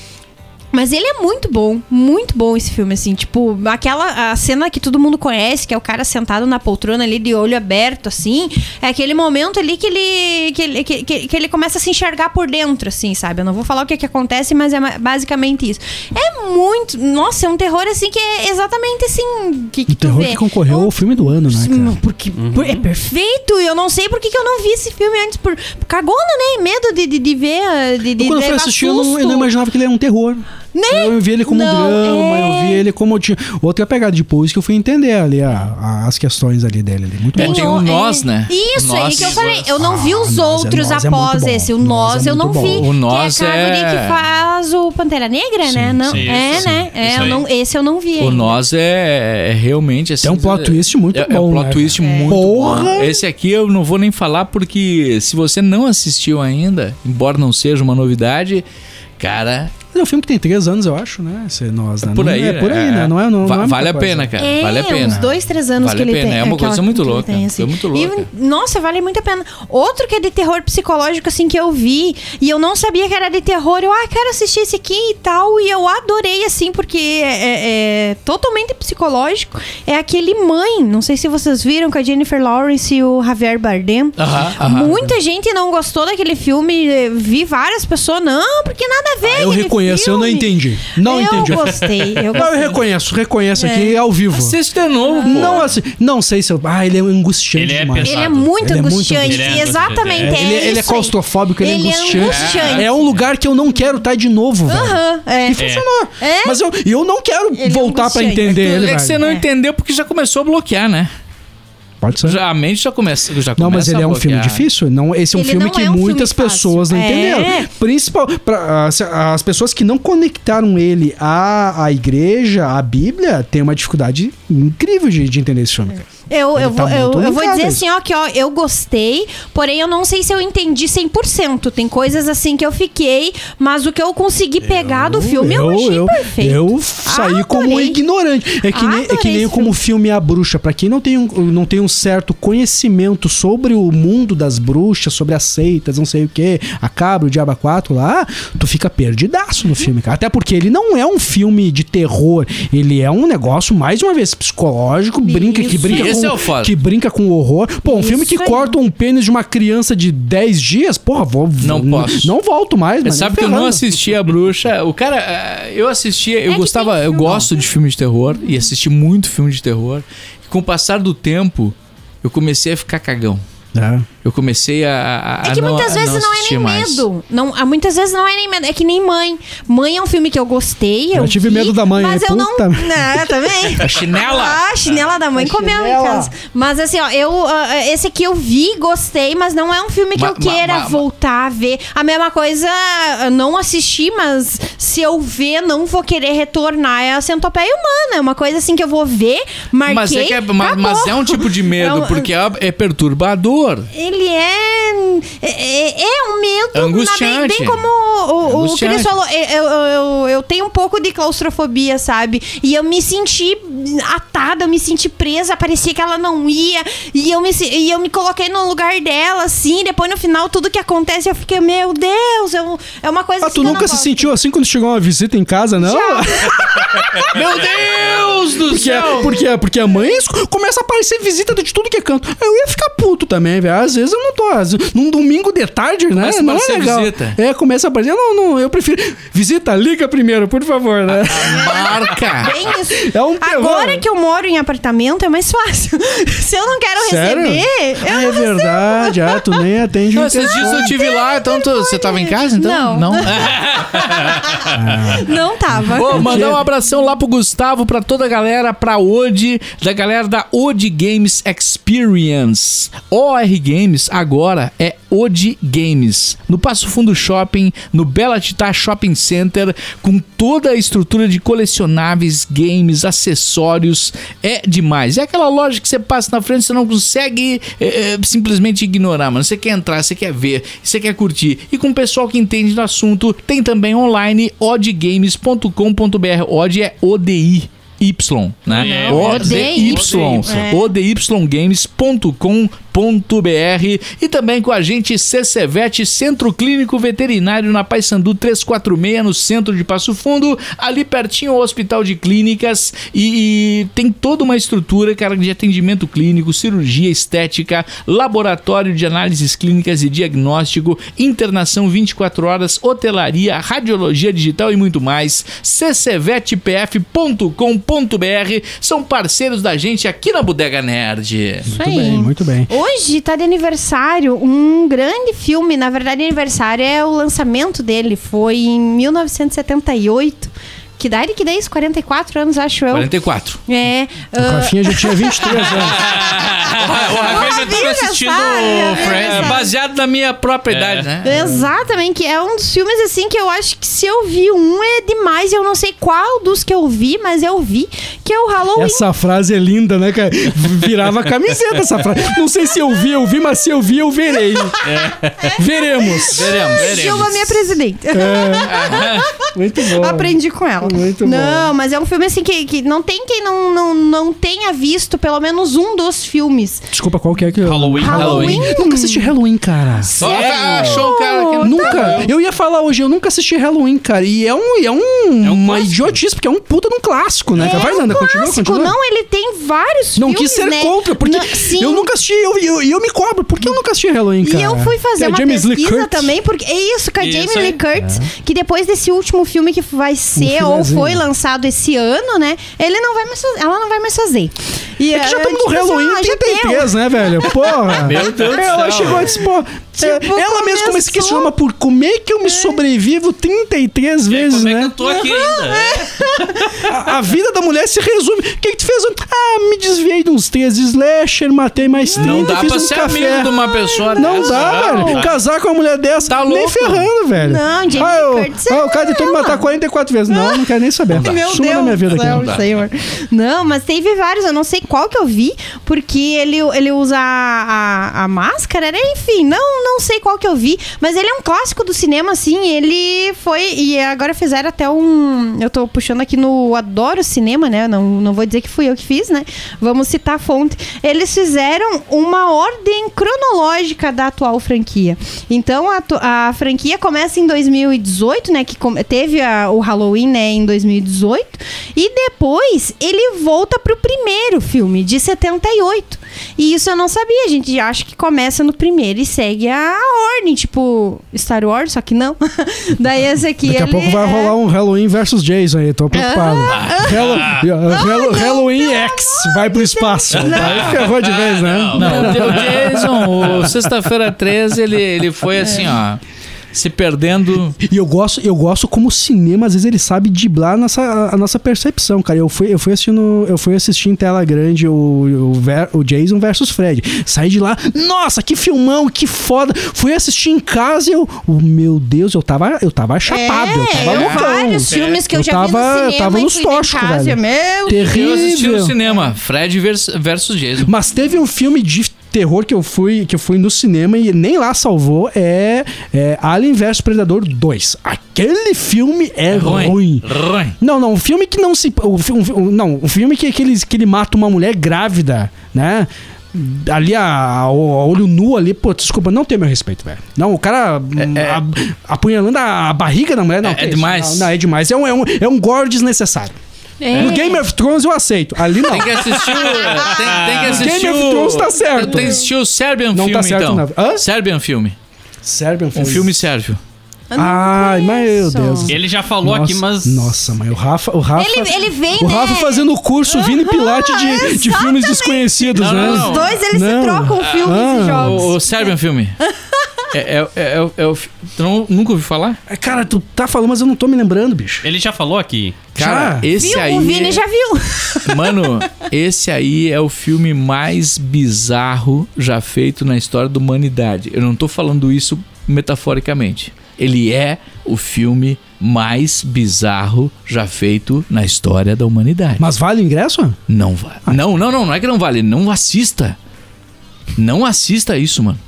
S1: Mas ele é muito bom, muito bom esse filme, assim. Tipo, aquela a cena que todo mundo conhece, que é o cara sentado na poltrona ali de olho aberto, assim. É aquele momento ali que ele, que ele, que, que- que ele começa a se enxergar por dentro, assim, sabe? Eu não vou falar o que, que acontece, mas é basicamente isso. É muito. Nossa, é um terror, assim, que é exatamente assim. Que, que
S6: O
S1: tu
S6: terror
S1: vê.
S6: que concorreu ao filme do ano, né, cara?
S1: Porque por- é perfeito. E eu não sei por que, que eu não vi esse filme antes. Por cagona, né? Medo de, de, de ver. De, de
S6: Eu, quando eu fui assistir, eu não, eu não imaginava que ele era um terror.
S1: Né?
S6: Eu vi ele como
S1: Não,
S6: drama,
S1: é.
S6: eu vi ele como. Tinha... Outra pegada depois que eu fui entender ali a- a- as questões ali dele. Ali. Muito
S2: É,
S6: bom.
S2: tem um
S1: o-
S2: Nós, né?
S1: Isso,
S2: O
S1: aí
S2: Nós.
S1: que eu falei. Eu não vi
S6: Ah,
S1: os
S6: Nós é-
S1: outros
S6: Nós é
S1: após
S6: bom.
S1: esse. O
S6: Nós
S1: Nós
S6: é
S1: eu não
S6: muito
S1: vi.
S6: bom.
S2: O Nós
S1: que é a
S2: é-
S1: guria que faz o Pantera Negra, né? Não,
S3: sim,
S1: é,
S3: sim,
S1: né? É, eu
S3: aí.
S1: não, esse eu não vi
S2: O
S1: ainda.
S2: Nós é, é realmente assim.
S6: É um plot twist muito
S2: é, É
S6: bom,
S2: um plot
S6: né,
S2: twist
S6: cara?
S2: muito
S6: Porra!
S2: bom. Esse aqui eu não vou nem falar porque se você não assistiu ainda, embora não seja uma novidade, cara,
S6: É um filme que tem três anos, eu acho, né? Esse Nós, né?
S2: por
S6: Não
S2: aí.
S6: É por aí, né? Não é, não,
S2: Va-
S6: não é
S2: vale a
S6: coisa.
S2: pena, cara.
S1: É,
S2: vale a pena.
S1: uns dois, três anos
S2: Vale
S1: que
S2: a
S1: ele
S2: pena,
S1: tem.
S2: é uma coisa muito louca,
S1: tem, assim.
S2: muito
S1: E,
S2: louca.
S1: nossa, vale muito a pena. Outro que é de terror psicológico, assim, que eu vi, e eu não sabia que era de terror. Eu, ah, quero assistir esse aqui e tal. E eu adorei, assim, porque é, é totalmente psicológico. É aquele Mãe. Não sei se vocês viram com a Jennifer Lawrence e o Javier Bardem.
S2: Aham, aham.
S1: Muita gente não gostou daquele filme. eh, Vi várias pessoas, não, porque nada a ver.
S6: Ah, eu
S1: aquele
S6: reconheço, eu não
S1: filme."
S6: entendi. Não
S1: eu
S6: entendi.
S1: gostei. Eu
S6: Não,
S1: gostei.
S6: eu reconheço, reconheço aqui
S1: É.
S6: ao vivo.
S2: Assiste de novo, pô.
S6: Não, assim, não sei se eu. Ah, ele é angustiante
S3: Ele é
S6: demais.
S3: pesado.
S1: Ele é muito
S6: Ele é muito
S1: angustiante.
S3: angustiante. Ele é
S1: Exatamente.
S3: angustiante.
S1: É,
S6: ele, ele é claustrofóbico, ele,
S1: Ele
S6: é
S1: é
S6: angustiante.
S1: angustiante.
S6: É um lugar que eu não quero estar de novo.
S1: Aham, é.
S6: E funcionou.
S1: É.
S6: Mas eu, e eu não quero
S1: Ele é
S6: voltar pra
S1: angustiante.
S6: entender ele,
S2: É que
S6: velho.
S2: você não
S1: É.
S2: entendeu porque já começou a bloquear, né?
S6: Pode ser.
S2: Já, a mente já começa, já
S6: Não, mas ele
S2: a
S6: é um filme difícil. Não, esse é um
S1: Ele
S6: filme que
S1: é um filme
S6: muitas
S1: fácil.
S6: pessoas não
S1: É.
S6: entenderam. Principal, pra, as, as pessoas que não conectaram ele à, à igreja, à Bíblia, têm uma dificuldade incrível de, de entender esse filme. cara.
S1: Eu, eu,
S6: tá
S1: vou, eu, eu vou dizer assim, ó, que ó, eu gostei, porém eu não sei se eu entendi 100%. Tem coisas assim que eu fiquei, mas o que eu consegui pegar do filme eu, achei
S6: eu,
S1: perfeito.
S6: eu saí
S1: Adorei.
S6: como ignorante. É que nem, é que nem como o filme A Bruxa. Pra quem não tem, um, não tem um certo conhecimento sobre o mundo das bruxas, sobre as seitas, não sei o que, a cabra, o diabo 4 lá, tu fica perdidaço no filme, cara. Até porque ele não é um filme de terror. Ele é um negócio, mais uma vez, psicológico, brinca, que
S1: Isso.
S6: brinca
S2: Esse
S6: com,
S2: é o foda.
S6: que brinca com horror. Pô, um
S1: Isso
S6: filme que
S1: aí.
S6: corta um pênis de uma criança de 10 dias, porra, vou,
S2: Não
S6: vou-
S2: posso.
S6: Não volto mais, mas
S2: sabe que eu não assisti a bruxa. O cara, eh, eu assistia, eu
S1: É
S2: gostava, eu
S1: filme.
S2: gosto de filme de terror e assisti muito filme de terror. E com o passar do tempo, eu comecei a ficar cagão.
S6: É.
S2: Eu comecei a. a
S1: É que
S2: não,
S1: muitas vezes não, é
S2: assistir
S1: nem
S2: mais.
S1: medo. Não, ah, muitas vezes não é nem medo. É que nem Mãe. Mãe é um filme que eu gostei. Eu,
S6: Eu tive
S1: vi,
S6: medo da mãe,
S1: Mas
S6: é,
S1: eu não.
S6: puta
S1: Não, também.
S2: A chinela!
S1: Ah, a chinela da mãe
S6: A
S1: comeu em
S6: chinela.
S1: casa. Mas assim, ó, eu, ah, esse aqui eu vi, gostei, mas não é um filme que
S2: Ma-
S1: eu queira
S2: ma- ma-
S1: voltar a ver. A mesma coisa, eu não assisti, mas se eu ver, não vou querer retornar. É a centopeia humana. É uma coisa assim que eu vou ver, marquei.
S2: Mas é, que é, ma- mas
S1: acabou.
S2: é um tipo de medo,
S1: É um-
S2: porque é, é perturbador.
S1: Ele é. É, é um medo.
S2: Angustiante.
S1: na- Bem, bem como o, o, o. Cris falou. Eu, eu, eu, eu tenho um pouco de claustrofobia, sabe? E eu me senti atada, eu me senti presa, parecia que ela não ia. E eu me, e eu me coloquei no lugar dela, assim. Depois no final, tudo que acontece, eu fiquei, meu Deus, eu, é uma coisa
S6: Ah,
S1: assim
S6: tu nunca se sentiu assim quando chegou uma visita em casa, não?
S2: Meu Deus do
S6: Porque,
S2: céu!
S6: porque, porque a mãe começa a aparecer visita de tudo que é canto. Eu ia ficar puto também, velho. Às vezes eu não tô. Vezes. Num domingo de tarde, né?
S2: Começa a
S6: não é legal.
S2: visita.
S6: É, começa a aparecer. Não, não, eu prefiro. Visita, liga primeiro, por favor, né?
S2: Marca!
S1: Bem isso.
S6: É um terror.
S1: Agora que eu moro em apartamento é mais fácil. Se eu não quero
S6: Sério?
S1: receber, eu
S6: Ah,
S1: não
S6: é
S1: recebo.
S6: verdade. Ah, tu nem atende o
S2: Não, esses dias eu tive lá, então tu- você tava em casa, então?
S1: Não. Não tava.
S2: Vou mandar um abração lá pro Gustavo, pra toda a galera, pra Ode, da galera da Ode Games Experience. OR Games agora é Ode Games. No Passo Fundo Shopping, no Bela Titá Shopping Center, com toda a estrutura de colecionáveis, games, acessórios. É demais. É aquela loja que você passa na frente você não consegue é, é, simplesmente ignorar, mano. Você quer entrar, você quer ver, você quer curtir. E com o pessoal que entende do assunto, tem também online odgames.com.br. Od é ODI. Y, né?
S3: Não,
S1: ODY.
S2: ODY, odYgames.com.br e também com a gente CCVET, Centro Clínico Veterinário na Paysandu 346, no centro de Passo Fundo, ali pertinho ao Hospital de Clínicas e, e tem toda uma estrutura, cara, de atendimento clínico, cirurgia estética, laboratório de análises clínicas e diagnóstico, internação 24 horas, hotelaria, radiologia digital e muito mais. ccvetpf.com.br são parceiros da gente aqui na Bodega Nerd.
S6: Muito
S1: aí.
S6: bem, muito bem.
S1: Hoje tá de aniversário um grande filme. Na verdade, aniversário é o lançamento dele. Foi em 1978. Que idade que dá isso? 44 anos, acho eu.
S2: 44.
S1: É.
S6: O
S1: ah,
S6: Rafinha já tinha 23 anos.
S3: O Rafinha já tava assistindo o Friends.
S2: É, baseado na minha própria idade, né?
S1: Exatamente, que é um dos filmes assim que eu acho que se eu vi um é demais. Eu não sei qual dos que eu vi, mas eu vi, que é o Halloween.
S6: Essa frase é linda, né, cara? Virava camiseta essa frase. Não sei se eu vi, eu vi, mas se eu vi, eu verei. Veremos.
S2: Veremos.
S1: Silva, minha presidente.
S6: Muito bom.
S1: Aprendi com ela.
S6: Muito
S1: não,
S6: bom.
S1: mas é um filme assim que, que não tem quem não, não, não tenha visto pelo menos um dos filmes.
S6: Desculpa, qual que é que eu...
S3: Halloween.
S1: Halloween.
S6: Nunca assisti Halloween, cara.
S2: Só achou o cara que não
S6: Nunca. Eu ia falar hoje, eu nunca assisti Halloween, cara. E é um, é um, uma
S3: clássico.
S6: idiotice, porque é um puta de um clássico, né? Vai,
S1: é um
S6: Nanda, continua,
S1: clássico.
S6: continua.
S1: Não, ele tem vários
S6: Não
S1: filmes,
S6: quis ser
S1: né?
S6: contra, porque
S1: Não,
S6: eu nunca assisti, e eu, eu, eu me cobro, por que eu nunca assisti Halloween, cara?
S1: E eu fui fazer
S6: É
S1: uma
S6: James
S1: pesquisa também, porque é isso, com a Jamie. Lee Curtis, que depois desse último filme que vai ser ou foi lançado esse ano, né? Ele não vai mais fazer, ela não vai mais fazer. E,
S6: É que já estamos no Halloween
S1: ah, já deu.
S6: 33, né, velho? Porra.
S3: Meu Deus do
S6: Ela
S3: céu.
S6: chegou e disse, pô, é,
S1: Tipo,
S6: ela mesma como se
S1: começou-
S6: questiona por como é que eu me sobrevivo 33 vezes,
S3: Como é que
S6: né?
S3: eu tô aqui ainda?
S6: A, a vida da mulher se resume. O que, que tu fez? Ah, me desviei de uns 13 slasher, matei mais 30,
S2: Não dá
S6: fiz
S2: pra
S6: um
S2: ser
S6: café.
S2: amigo de uma pessoa
S6: Não
S2: dessa.
S6: dá,
S3: Não,
S6: velho.
S3: tá.
S6: Casar com uma mulher dessa,
S2: Tá
S6: nem
S2: louco.
S6: ferrando, velho.
S1: Não, Jamie
S6: ah, eu,
S1: Curtis
S6: ah, o cara
S1: é
S6: tentou me matar 44 vezes. Não, não quero nem saber.
S1: Meu
S6: Suma
S1: Deus,
S6: na minha vida
S1: céu,
S6: aqui.
S1: Senhor. Não, mas teve vários, eu não sei qual que eu vi, porque ele, ele usa a, a, a máscara, né? Enfim, não, não sei qual que eu vi, mas ele é um clássico do cinema, assim, ele foi, e agora fizeram até um, eu tô puxando aqui no Adoro Cinema, né? Não, não vou dizer que fui eu que fiz, né? Vamos citar a fonte. Eles fizeram uma ordem cronológica da atual franquia. Então, a, a franquia começa em 2018, né? Que teve a- o Halloween, né? Em 2018. E depois ele volta pro primeiro filme, de 78. E isso eu não sabia. A gente acha que começa no primeiro e segue a ordem, tipo Star Wars, só que não. Daí esse aqui.
S6: Daqui a pouco vai
S1: é-
S6: rolar um Halloween versus Jason aí, tô preocupado. Hallo- Hallo- Halloween X vai pro espaço. Aí ferrou de vez, né?
S2: Não, o Jason, o Sexta-feira 13, ele, ele foi assim, ó. Se perdendo.
S6: E eu gosto, eu gosto como o cinema, às vezes, ele sabe driblar a nossa, a nossa percepção, cara. Eu fui, eu fui assistindo, eu fui assistir em tela grande o, o, ver- o Jason versus Fred. Saí de lá, nossa, que filmão, que foda. Fui assistir em casa e eu, oh, meu Deus, eu tava, eu tava chapado, eu tava
S1: É,
S6: loucão.
S1: vários filmes que eu,
S6: Eu
S1: já
S6: tava-
S1: vi no
S6: eu
S1: cinema
S6: tava
S1: e
S6: nos tóxicos, velho.
S1: Meu
S6: Terrível.
S2: Eu assisti no cinema, Fred vers- versus Jason.
S6: Mas teve um filme de terror que eu fui que eu fui no cinema e nem lá salvou é, é Alien vs Predador 2. Aquele filme é, ruim.
S2: Ruim.
S6: Não, não, um filme que não se. Um, um- não, um filme que, que, ele, que ele mata uma mulher grávida, né? Ali, a, a- o olho nu ali, pô, desculpa, não tem meu respeito, velho. Não, o cara hum, a- apunhalando a, a barriga da mulher, não.
S2: É- é demais.
S6: Não, não, é demais. É um, é, um, é um gore desnecessário.
S1: É.
S6: No Game of Thrones eu aceito. Ali não.
S2: Tem que assistir o. Tem, tem que assistir
S6: Game of. Thrones tá certo.
S2: Tem que assistir o Serbian
S6: Não
S2: filme,
S6: tá certo,
S2: então.
S6: não. Hã?
S2: Serbian filme.
S6: Serbian
S2: Um filme sérvio.
S6: Ai, meu. Deus.
S3: Ele já falou
S6: Nossa,
S3: aqui, mas.
S6: Nossa, mas o Rafa. O Rafa,
S1: Ele, ele vem,
S6: o
S1: né?
S6: Rafa fazendo o curso Vini Pilate de, de filmes desconhecidos,
S2: Não,
S6: né?
S2: não, não.
S1: Os dois, eles
S6: Não.
S1: se trocam filmes
S6: Ah,
S1: e jogos.
S2: O, o Serbian filme. É, é, é, é, é o. Tu não- nunca ouviu falar?
S6: É, Cara, tu tá falando, mas eu não tô me lembrando, bicho.
S3: Ele já falou aqui.
S2: Cara,
S6: Já?
S2: esse
S1: Viu?
S2: aí.
S1: O Vini já viu.
S2: Mano, esse aí é o filme mais bizarro já feito na história da humanidade. Eu não tô falando isso metaforicamente. Ele é o filme mais bizarro já feito na história da humanidade.
S6: Mas vale o ingresso?
S2: Não vale. Não, não, não, não é que não vale. Não assista. Não assista isso, mano.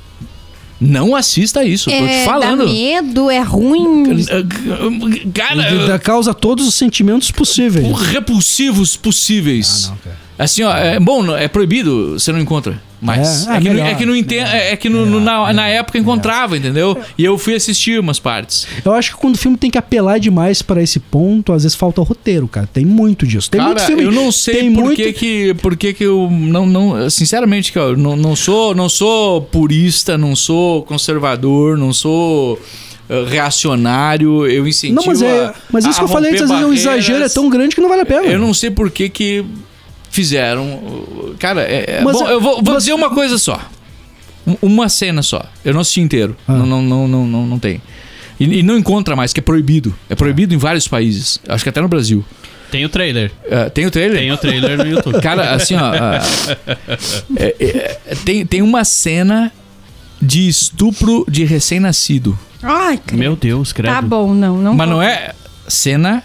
S2: Não assista isso. Eu tô te
S1: É,
S2: falando.
S1: dá medo, é ruim.
S2: Cara,
S6: Ele causa todos os sentimentos possíveis.
S2: repulsivos possíveis.
S6: Ah, não, cara.
S2: Assim, ó, é, bom, não- é proibido, você não encontra. Mas
S6: É?
S2: é,
S6: Ah,
S2: que,
S6: melhor,
S2: é que não entende, é que no- no- na, na época encontrava, entendeu? E eu fui assistir umas partes.
S6: Eu acho que quando o filme tem que apelar demais pra esse ponto, às vezes falta o roteiro, cara. Tem muito disso. Tem muito
S2: Cara,
S6: filme.
S2: eu não sei
S6: tem
S2: por
S6: muito...
S2: que que, por que que eu não, não sinceramente, cara, eu não, não sou, não sou purista, não sou conservador, não sou eh, reacionário, eu incentivo
S6: Não, mas, é, mas isso
S2: a
S6: que eu falei, às vezes o exagero é tão grande que não vale a pena.
S2: Eu não sei por que que fizeram. uh, Cara, é, é-
S6: Mas
S2: bom,
S6: é-
S2: eu vou, vou
S6: mas-
S2: dizer uma coisa só. Um- Uma cena só. Eu não assisti inteiro.
S6: Ah.
S2: Não, não, não, não, não, não tem. E, e não encontra mais, que é proibido. É proibido em vários países. Acho que até no Brasil.
S3: Tem o trailer.
S2: Eh, tem o trailer?
S3: Tem o trailer no YouTube.
S2: Cara, assim, ó. ah, é- é- é- tem, tem uma cena de estupro de recém-nascido.
S1: Ai, credo.
S3: Meu Deus, credo.
S1: Tá bom, não. não
S2: Mas
S1: vou.
S2: não é cena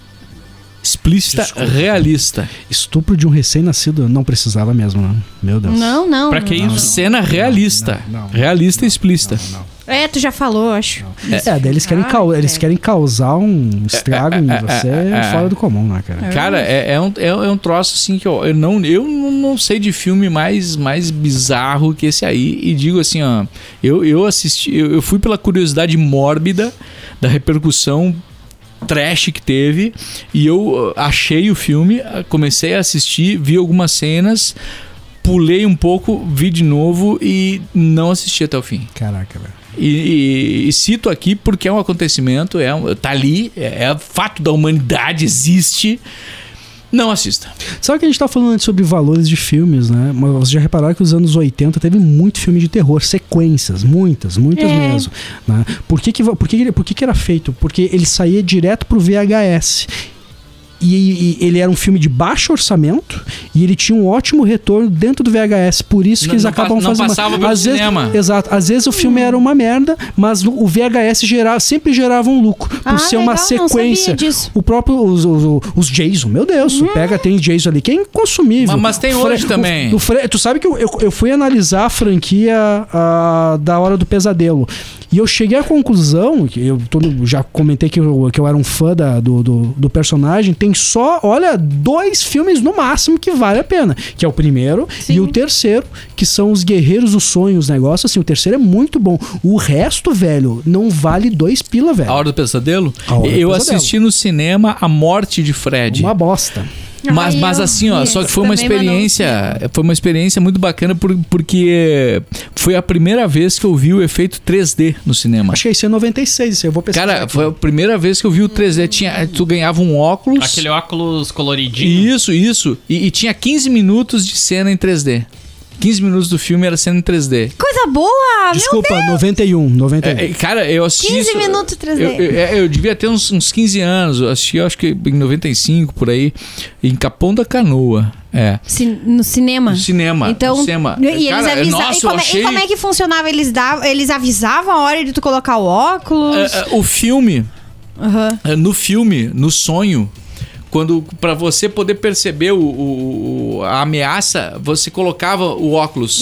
S2: explícita, realista.
S6: Estupro de um recém-nascido não precisava mesmo, né? Meu Deus.
S1: Não, não.
S3: Pra que isso?
S2: Cena realista.
S6: não, não.
S2: realista e explícita.
S1: É, tu já falou, acho.
S6: É, daí eles querem,
S1: Ai,
S6: cau- eles
S1: cara.
S6: querem causar um estrago em você
S2: é.
S6: fora do comum, né, cara?
S2: Cara, é, é um, é, é um troço assim que eu, eu, não, eu não sei de filme mais, mais bizarro que esse aí. E digo assim, ó. Eu, eu assisti, eu, eu fui pela curiosidade mórbida da repercussão trash que teve. E eu uh, achei o filme, uh, comecei a assistir, vi algumas cenas, pulei um pouco, vi de novo e não assisti até o fim.
S6: Caraca, velho.
S2: E, e- e cito aqui porque é um acontecimento, é um- tá ali, é, é fato da humanidade, existe. Não assista.
S6: Sabe que a gente tá falando antes sobre valores de filmes, né? Mas vocês já repararam que os anos 80 teve muito filme de terror, sequências, muitas, muitas
S1: É.
S6: mesmo. Né? Por, que, que, por, que, por que, que era feito? Porque ele saía direto pro VHS. E, e ele era um filme de baixo orçamento e ele tinha um ótimo retorno dentro do VHS. Por isso que
S2: Não-
S6: eles
S2: não
S6: acabam
S2: pa- não
S6: fazendo.
S2: passava pelo
S6: às vezes,
S2: cinema.
S6: Exato. Às vezes o filme era uma merda, mas o VHS gerava, sempre gerava um lucro. Por
S1: Ah,
S6: ser uma
S1: legal, não
S6: sequência.
S1: sabia disso.
S6: O próprio. Os, os, os Jason, meu Deus, tu pega, tem Jason ali, que é inconsumível.
S2: Mas- mas tem
S6: O
S2: hoje também.
S6: o- o Fre- tu sabe que eu, eu, eu fui analisar a franquia ah, da Hora do Pesadelo. E eu cheguei à conclusão, que eu tô já comentei que eu, que eu era um fã da- do, do, do personagem, tem só, olha, dois filmes no máximo que vale a pena. Que é o primeiro
S1: Sim.
S6: e o terceiro, que são os Guerreiros dos Sonhos, negócio assim. O terceiro é muito bom. O resto, velho, não vale dois pila, velho.
S2: A Hora do Pesadelo?
S6: A Hora do
S2: eu
S6: Pesadelo.
S2: assisti no cinema A Morte de Fred.
S6: Uma bosta.
S2: Mas,
S1: Ai,
S2: mas assim, ó, só que foi uma experiência, foi uma experiência muito bacana por- porque foi a primeira vez que eu vi o efeito 3D no cinema.
S6: Acho que isso é 96, isso eu vou pesquisar.
S2: Cara,
S6: aqui.
S2: foi a primeira vez que eu vi o 3D. Tinha, tu ganhava um óculos.
S3: Aquele óculos coloridinho.
S2: Isso, isso. E, e tinha 15 minutos de cena em 3D. 15 minutos do filme era cena em 3D.
S1: Coisa boa!
S6: Desculpa, 91, 91.
S2: É, é, cara, eu assisti.
S1: 15
S2: isso-
S1: minutos 3D.
S2: Eu, eu, é, eu devia ter uns, uns 15 anos. Eu assisti, eu acho que em 95, por aí. Em Capão da Canoa. É.
S1: No cinema.
S2: No cinema.
S1: Então,
S2: no cinema.
S1: e eles
S2: Cara,
S1: avisavam.
S2: nossa,
S1: e, como, é- e
S2: achei...
S1: como é que funcionava? Eles, davam, eles avisavam a hora de tu colocar o óculos?
S2: É, é, o filme,
S1: Aham.
S2: é, no filme, no sonho, quando para você poder perceber o, o- a ameaça, você colocava o óculos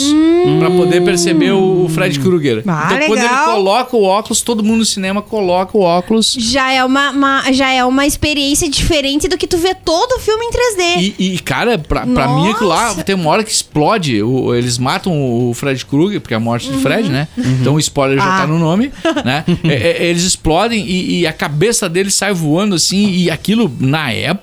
S2: pra poder perceber o, o Fred Krueger.
S1: Ah,
S2: então quando ele
S1: legal.
S2: coloca o óculos, todo mundo no cinema coloca o óculos.
S1: Já é uma, uma- já é uma experiência diferente do que tu vê todo o filme em 3D.
S2: E, e, cara, pra, pra mim aquilo lá
S1: Nossa.
S2: tem uma hora que explode. o- eles matam o Fred Krueger, porque é a morte de Fred, né? Então o spoiler já
S1: Uhum. Ah.
S2: tá no nome, né? É, é, eles explodem e, e a cabeça dele sai voando assim. E aquilo, na época,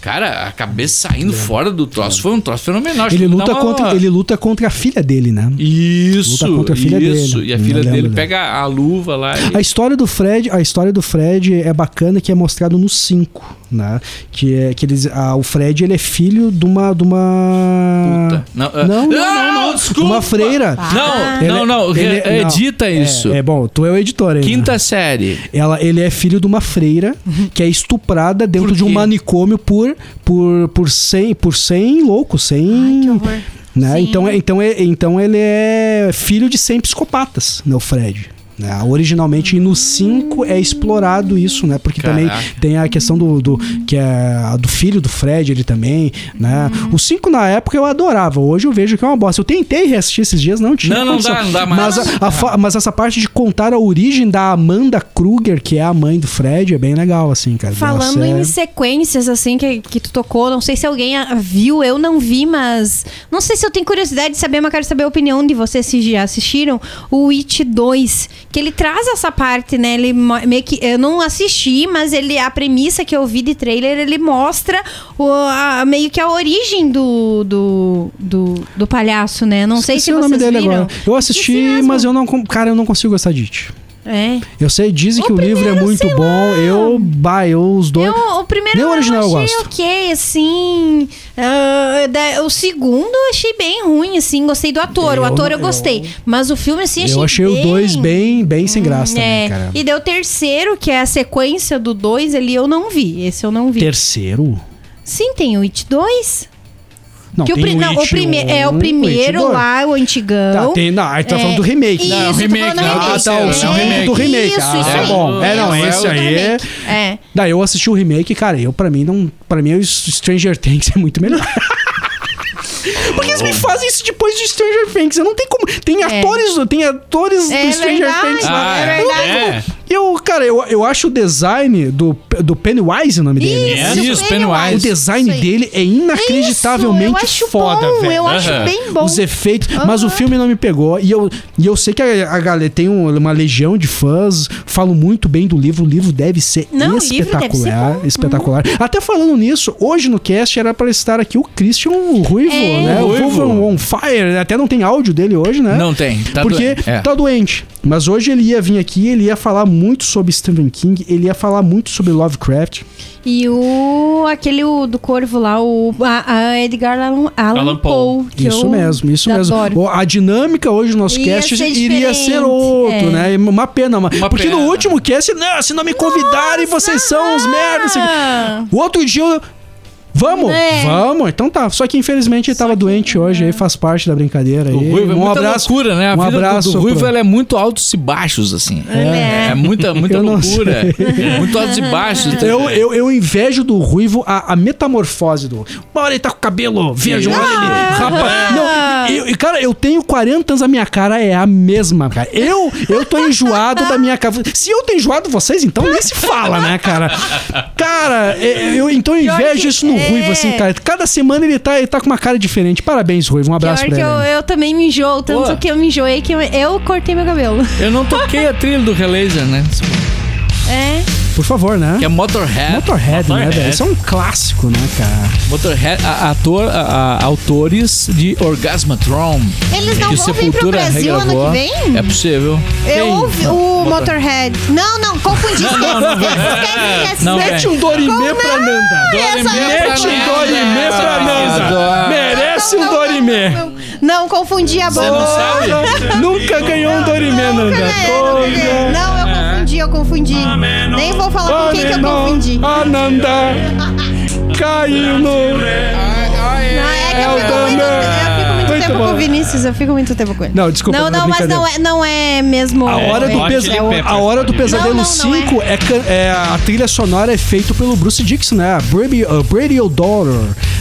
S2: Cara, a cabeça saindo fora do troço foi um troço fenomenal. Acho
S6: Ele luta,
S2: uma-
S6: contra, ele luta contra a filha dele, né?
S2: Isso,
S6: luta contra a filha
S2: isso.
S6: dele.
S2: E a filha dele. pega a luva lá e...
S6: A história do Fred, a história do Fred é bacana que é mostrado no 5, né? Que é que eles, ah, o Fred ele é filho de uma de uma
S2: Puta. Não, ah,
S6: não, não,
S2: não,
S6: não,
S2: desculpa.
S6: uma freira.
S2: Não,
S6: Ele-
S2: não, não.
S6: ele-
S2: re-
S6: não.
S2: Edita isso.
S6: É, é bom, tu é o editor aí.
S2: Quinta série.
S6: Ela, ele é filho de uma freira que é estuprada dentro de um manicômio por por por 100, por 100 loucos, 100
S1: Que horror.
S6: né? Então, é- então, é, então ele é filho de 100 psicopatas, né, o Fred. Né? Originalmente e no 5 é explorado isso, né? Porque também
S2: Caraca.
S6: tem a questão do, do que é do filho do Fred, ele também, né? O 5 na época eu adorava, hoje eu vejo que é uma bosta. Eu tentei reassistir esses dias, não tinha
S2: Não, não dá, não dá mais.
S6: Mas, a- a fa- mas essa parte de contar a origem da Amanda Kruger, que é a mãe do Fred, é bem legal, assim, cara.
S1: Falando
S6: Nossa, é-
S1: em sequências, assim, que, que tu tocou, não sei se alguém ah, viu, eu não vi, mas. Não sei se eu tenho curiosidade de saber, mas quero saber a opinião de vocês se já assistiram. O It 2, que ele traz essa parte, né? Ele meio que. Eu não assisti, mas ele a premissa que eu vi de trailer, ele mostra o, a- meio que a origem do, do, do, do palhaço, né? Não sei se
S6: Esqueci o nome dele
S1: viram.
S6: agora. Eu assisti,
S1: Esqueci
S6: mas eu não. Cara, eu não consigo gostar de It.
S1: É.
S6: Eu sei, dizem
S1: O
S6: que o livro é
S1: primeiro,
S6: muito bom.
S1: lá.
S6: Eu, bah, eu os dois.
S1: Eu, o primeiro
S6: Nem o original eu
S1: eu
S6: gosto.
S1: ok, assim. da- o segundo eu achei bem ruim, assim. Gostei do ator. o
S6: Eu
S1: ator eu gostei. Mas o filme, assim, achei
S6: eu achei o 2 bem, bem sem graça também,
S1: É.
S6: cara.
S1: E daí o terceiro, que é a sequência do 2 ali, eu não vi. Esse eu não vi.
S6: Terceiro?
S1: Sim, tem o It 2.
S6: Não,
S1: que o, pri- não, o primeiro é
S6: um,
S1: o primeiro
S6: dois.
S1: lá, o antigão.
S6: Tá, tem, não, aí tá
S1: É.
S6: falando do remake.
S1: Isso,
S2: Não,
S1: tô
S2: remake, não,
S1: remake.
S6: Ah, tá, o
S2: É,
S6: segundo do remake.
S1: Isso,
S6: ah,
S1: isso
S6: é
S1: aí.
S6: bom. É, não,
S1: É,
S6: esse
S1: o
S6: aí é...
S1: remake. É.
S6: Daí eu assisti o remake, cara, eu pra mim não, para mim o Stranger Things é muito melhor. Porque eles me fazem isso depois de Stranger Things. Eu não tem como. Tem atores, tem atores
S1: É
S6: do Stranger
S1: verdade,
S6: Things lá.
S1: é
S6: Eu Eu, cara, eu, eu acho o design do, do Pennywise, o nome dele.
S1: Isso,
S2: Isso,
S6: O
S2: Pennywise.
S6: design
S1: Isso aí.
S6: dele é inacreditavelmente
S1: Isso, eu acho
S6: foda,
S1: bom,
S6: velho.
S1: Eu acho
S2: Aham.
S1: bem bom.
S6: Os efeitos, mas o filme não me pegou. E eu, e eu sei que a, a galera tem um- uma legião de fãs, falam muito bem do livro. O livro deve ser
S1: Não, o livro deve ser
S6: espetacular. espetacular. Até falando nisso, hoje no cast era para estar aqui o Christian Ruivo,
S1: É.
S6: né? O
S2: Ruivo.
S6: Ruivo on Fire. Até não tem áudio dele hoje, né?
S2: Não tem, tá
S6: Porque
S2: doente. É.
S6: tá doente. Mas hoje ele ia vir aqui, ele ia falar muito sobre Stephen King, ele ia falar muito sobre Lovecraft.
S1: E o. aquele o, do Corvo lá, o a, a Edgar Allan, Allan,
S3: Allan
S1: Poe.
S6: Isso
S1: eu
S6: mesmo, isso
S1: adoro.
S6: mesmo. A dinâmica hoje no nosso
S1: Ia
S6: cast
S1: ser
S6: iria ser outro,
S1: é.
S6: né? Uma pena, mas
S2: Uma
S6: porque no
S2: pena.
S6: último cast, não, se não me convidarem, vocês são uns merdas. O outro dia eu. Vamos,
S1: É.
S6: vamos, então tá. Só que infelizmente ele tava doente hoje, aí faz parte da brincadeira.
S2: O
S6: aí.
S2: Ruivo é
S6: um
S2: muita
S6: abraço.
S2: loucura, né? A
S6: um
S2: vida
S6: abraço
S2: do Ruivo
S6: pro-
S2: ela é muito altos e baixos, assim.
S1: É.
S2: É, muita, muita
S6: não
S2: loucura. muito altos e baixos.
S6: Eu, eu, eu invejo do Ruivo a, a metamorfose do. Uma hora ele tá com o cabelo verde, uma hora ele rapa. Não, eu, e, cara, eu tenho 40 anos, a minha cara é a mesma, cara. Eu, eu tô enjoado da minha cara. Se eu tô enjoado, vocês, então nem se fala, né, cara? Cara, é, eu, então eu invejo
S1: que-
S6: isso no
S1: é.
S6: Ruivo, assim, cara. Cada semana ele tá, ele tá com uma cara diferente. Parabéns, Ruivo. Um abraço
S1: Pior
S6: pra
S1: que
S6: ele.
S1: eu, eu também me enjoo, tanto
S2: Pô.
S1: que eu me enjoei que eu, eu cortei meu cabelo.
S2: Eu não toquei a trilha do Relaser, né?
S1: É.
S6: Por favor, né?
S2: Que é Motorhead.
S6: Motorhead, né,
S3: Motorhead.
S6: velho? Isso é um clássico, né, cara?
S2: Motorhead, a- ator, a- a- autores de Orgasmatron.
S1: Eles não
S2: que
S1: vão vir pro Brasil ano
S2: regravou.
S1: que vem?
S2: É possível.
S1: Eu ouvi o Motorhead. Não, não, confundi. Esquece,
S2: Não, não. Não.
S6: Mete um Dorimê pra Nanda. Mete um Dorimê pra Nanda. Merece um Dorimê.
S1: Não, confundi a bola.
S2: não sabe?
S6: Nunca ganhou um Dorimê, Nanda.
S1: É, Não, eu confundi, eu confundi. Nem vou falar com quem que eu confundi.
S6: Ananda caiu no...
S1: Não, é que
S6: É
S1: eu
S6: o
S1: fico muito,
S6: Dama.
S1: eu tempo
S6: bom.
S1: com o Vinícius, eu fico muito tempo com ele.
S6: Não, desculpa,
S1: Não,
S6: é
S1: não, mas não é, não é mesmo.
S6: A hora, do pes-
S3: Peppers.
S6: a hora do Pesadelo
S1: Não, não, não
S6: 5 é. can- é a trilha sonora é feita pelo Bruce Dixon, né? A Brady, a Brady O'Daughter,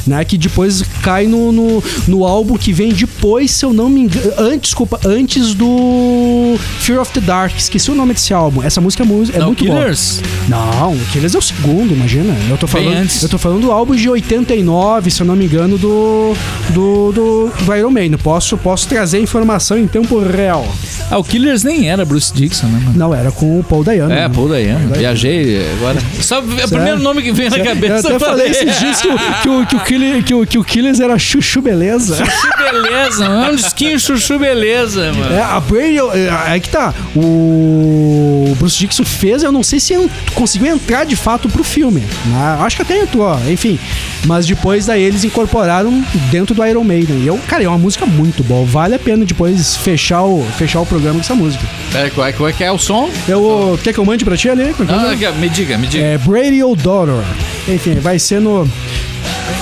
S6: né? Que depois cai no, no, no álbum que vem depois, se eu não me engano. Antes, desculpa, antes do Fear of the Dark. Esqueci o nome desse álbum. Essa música é, mu- é
S2: Não,
S6: muito
S2: Killers?
S6: boa. Não, o Killers é o segundo, imagina. Eu tô falando,
S2: antes.
S6: eu tô falando do álbum de 89, se eu não me engano, do do, do, do Iron Maiden. Posso, posso trazer informação em tempo real.
S2: Ah, o Killers nem era Bruce Dixon, né, mano?
S6: Não, era com o Paul Dayano.
S2: É,
S6: né?
S2: Paul Dayano. Viajei agora. Só é o primeiro nome que vem na cabeça.
S6: Eu até falei esses dias que o, que o, que o, Killer- que o, que o Killers era chuchu beleza.
S2: Chuchu beleza, mano. É um disquinho chuchu beleza, mano.
S6: É, a Brady, é, aí que tá. O Bruce Dixon fez, eu não sei se en- conseguiu entrar de fato pro filme. né? Acho que até entrou, enfim. Mas depois daí eles incorporaram dentro do Iron Maiden. E eu, cara, é uma música muito boa. Vale a pena depois fechar o, fechar o programa com essa música.
S2: Pera, qual é, qual é que é o som?
S6: Eu, quer que eu mande pra ti ali?
S2: Ah, me diga, me diga.
S6: É Brady O'Donnell. Enfim, vai ser no.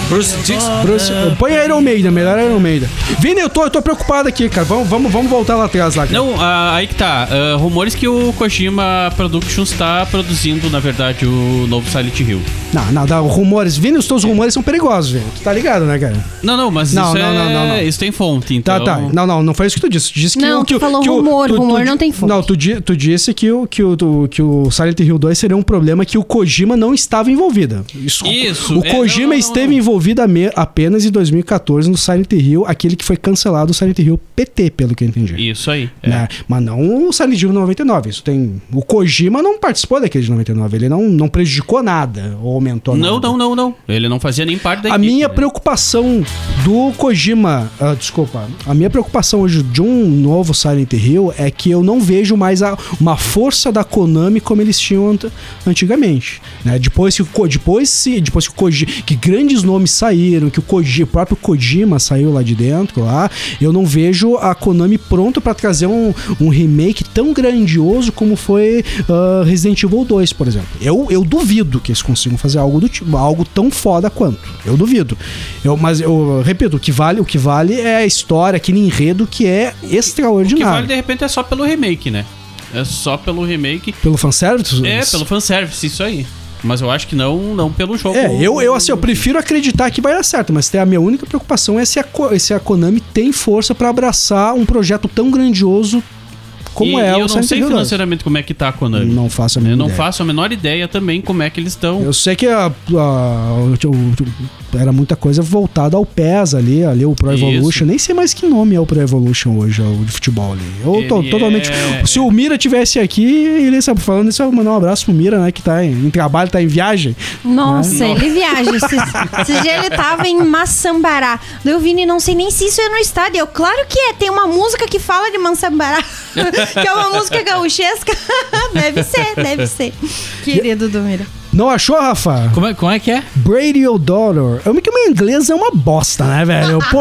S2: Bruce Dixon.
S6: Bruce, põe Iron Maiden, melhor Iron Maiden. Vini, eu tô, eu tô preocupado aqui, cara. Vamos, vamos, vamos voltar lá atrás lá. cara.
S3: Não, ah, aí que tá. Ah, rumores que o Kojima Productions está produzindo, na verdade, o novo Silent Hill.
S6: Não, não, dá rumores. Vini, os teus rumores são perigosos, velho. Tu tá ligado, né, cara?
S3: Não, não, mas
S6: Não,
S3: isso,
S6: não,
S3: é,
S6: não, não, não.
S3: isso tem fonte, então...
S6: Tá, tá. Não, não, não foi isso que tu disse. Tu disse que
S1: Não,
S6: o, que,
S1: tu
S6: o-
S1: falou
S6: que o-
S1: rumor,
S6: tu- tu
S1: rumor
S6: di-
S1: não tem fonte.
S6: Não, tu, tu disse que o, que, o, tu- que o Silent Hill 2 seria um problema que o Kojima não estava envolvida. Isso.
S3: Isso,
S6: O
S3: é,
S6: Kojima
S3: não, não,
S6: esteve
S3: não.
S6: envolvido apenas em 2014 no Silent Hill, aquele que foi cancelado, o Silent Hill PT, pelo que eu entendi.
S3: Isso aí. é.
S6: Né? Mas não o Silent Hill 99. Isso tem. O Kojima não participou daquele de 99. Ele não, não prejudicou nada ou aumentou
S3: Não,
S6: nada.
S3: não, não, não. Ele não fazia nem parte da
S6: A
S3: equipe,
S6: minha
S3: né?
S6: preocupação do Kojima, ah, desculpa, a minha preocupação hoje de um novo Silent Hill é que eu não vejo mais a- uma força da Konami como eles tinham ant- antigamente, né? Depois que o depois depois que o Koji, que grandes nomes saíram, que o, Koji, o próprio Kojima saiu lá de dentro, lá, eu não vejo a Konami pronta para trazer um, um remake tão grandioso como foi ah, Resident Evil 2, por exemplo. Eu, eu duvido que eles consigam fazer algo do tipo, algo tão foda quanto. Eu duvido. Eu, mas eu repito, o que vale, o que vale é a história, aquele enredo que é
S3: O que
S6: extraordinário.
S3: vale, de repente, é só pelo remake, né? É só pelo remake.
S6: Pelo fanservice?
S3: É, pelo fanservice, isso aí. Mas eu acho que não, não pelo jogo.
S6: É, eu, eu assim, eu prefiro acreditar que vai dar certo, mas a minha única preocupação é se a, se a Konami tem força pra abraçar um projeto tão grandioso como
S3: e,
S6: é
S3: e
S6: o
S3: eu não sei
S6: Hill 2.
S3: financeiramente como é que tá a Konami.
S6: Não faço a
S3: Eu
S6: menor
S3: não
S6: ideia.
S3: faço a menor ideia também como é que eles estão.
S6: Eu sei que a- a- era muita coisa voltada ao PES ali, ali o Pro
S3: Isso.
S6: Evolution. Nem sei mais que nome é o Pro Evolution hoje, o de futebol ali. Eu tô totalmente.
S3: é-
S6: Se o Mira tivesse aqui, ele sabe falando isso, eu vou mandar um abraço pro Mira, né? Que tá em, em trabalho, tá em viagem.
S1: Nossa, ele viaja. Esses, esses dias ele tava em Massambará. Daí eu Vini, não sei nem se isso é no estádio. Eu, claro que é. Tem uma música que fala de Massambará. que é uma música gauchesca. deve ser, deve ser. Querido do Mira.
S6: Não achou, Rafa?
S2: Como é, como é que é?
S6: Brady O'Donnell. Eu que o meu inglês é uma bosta, né, velho? Pô,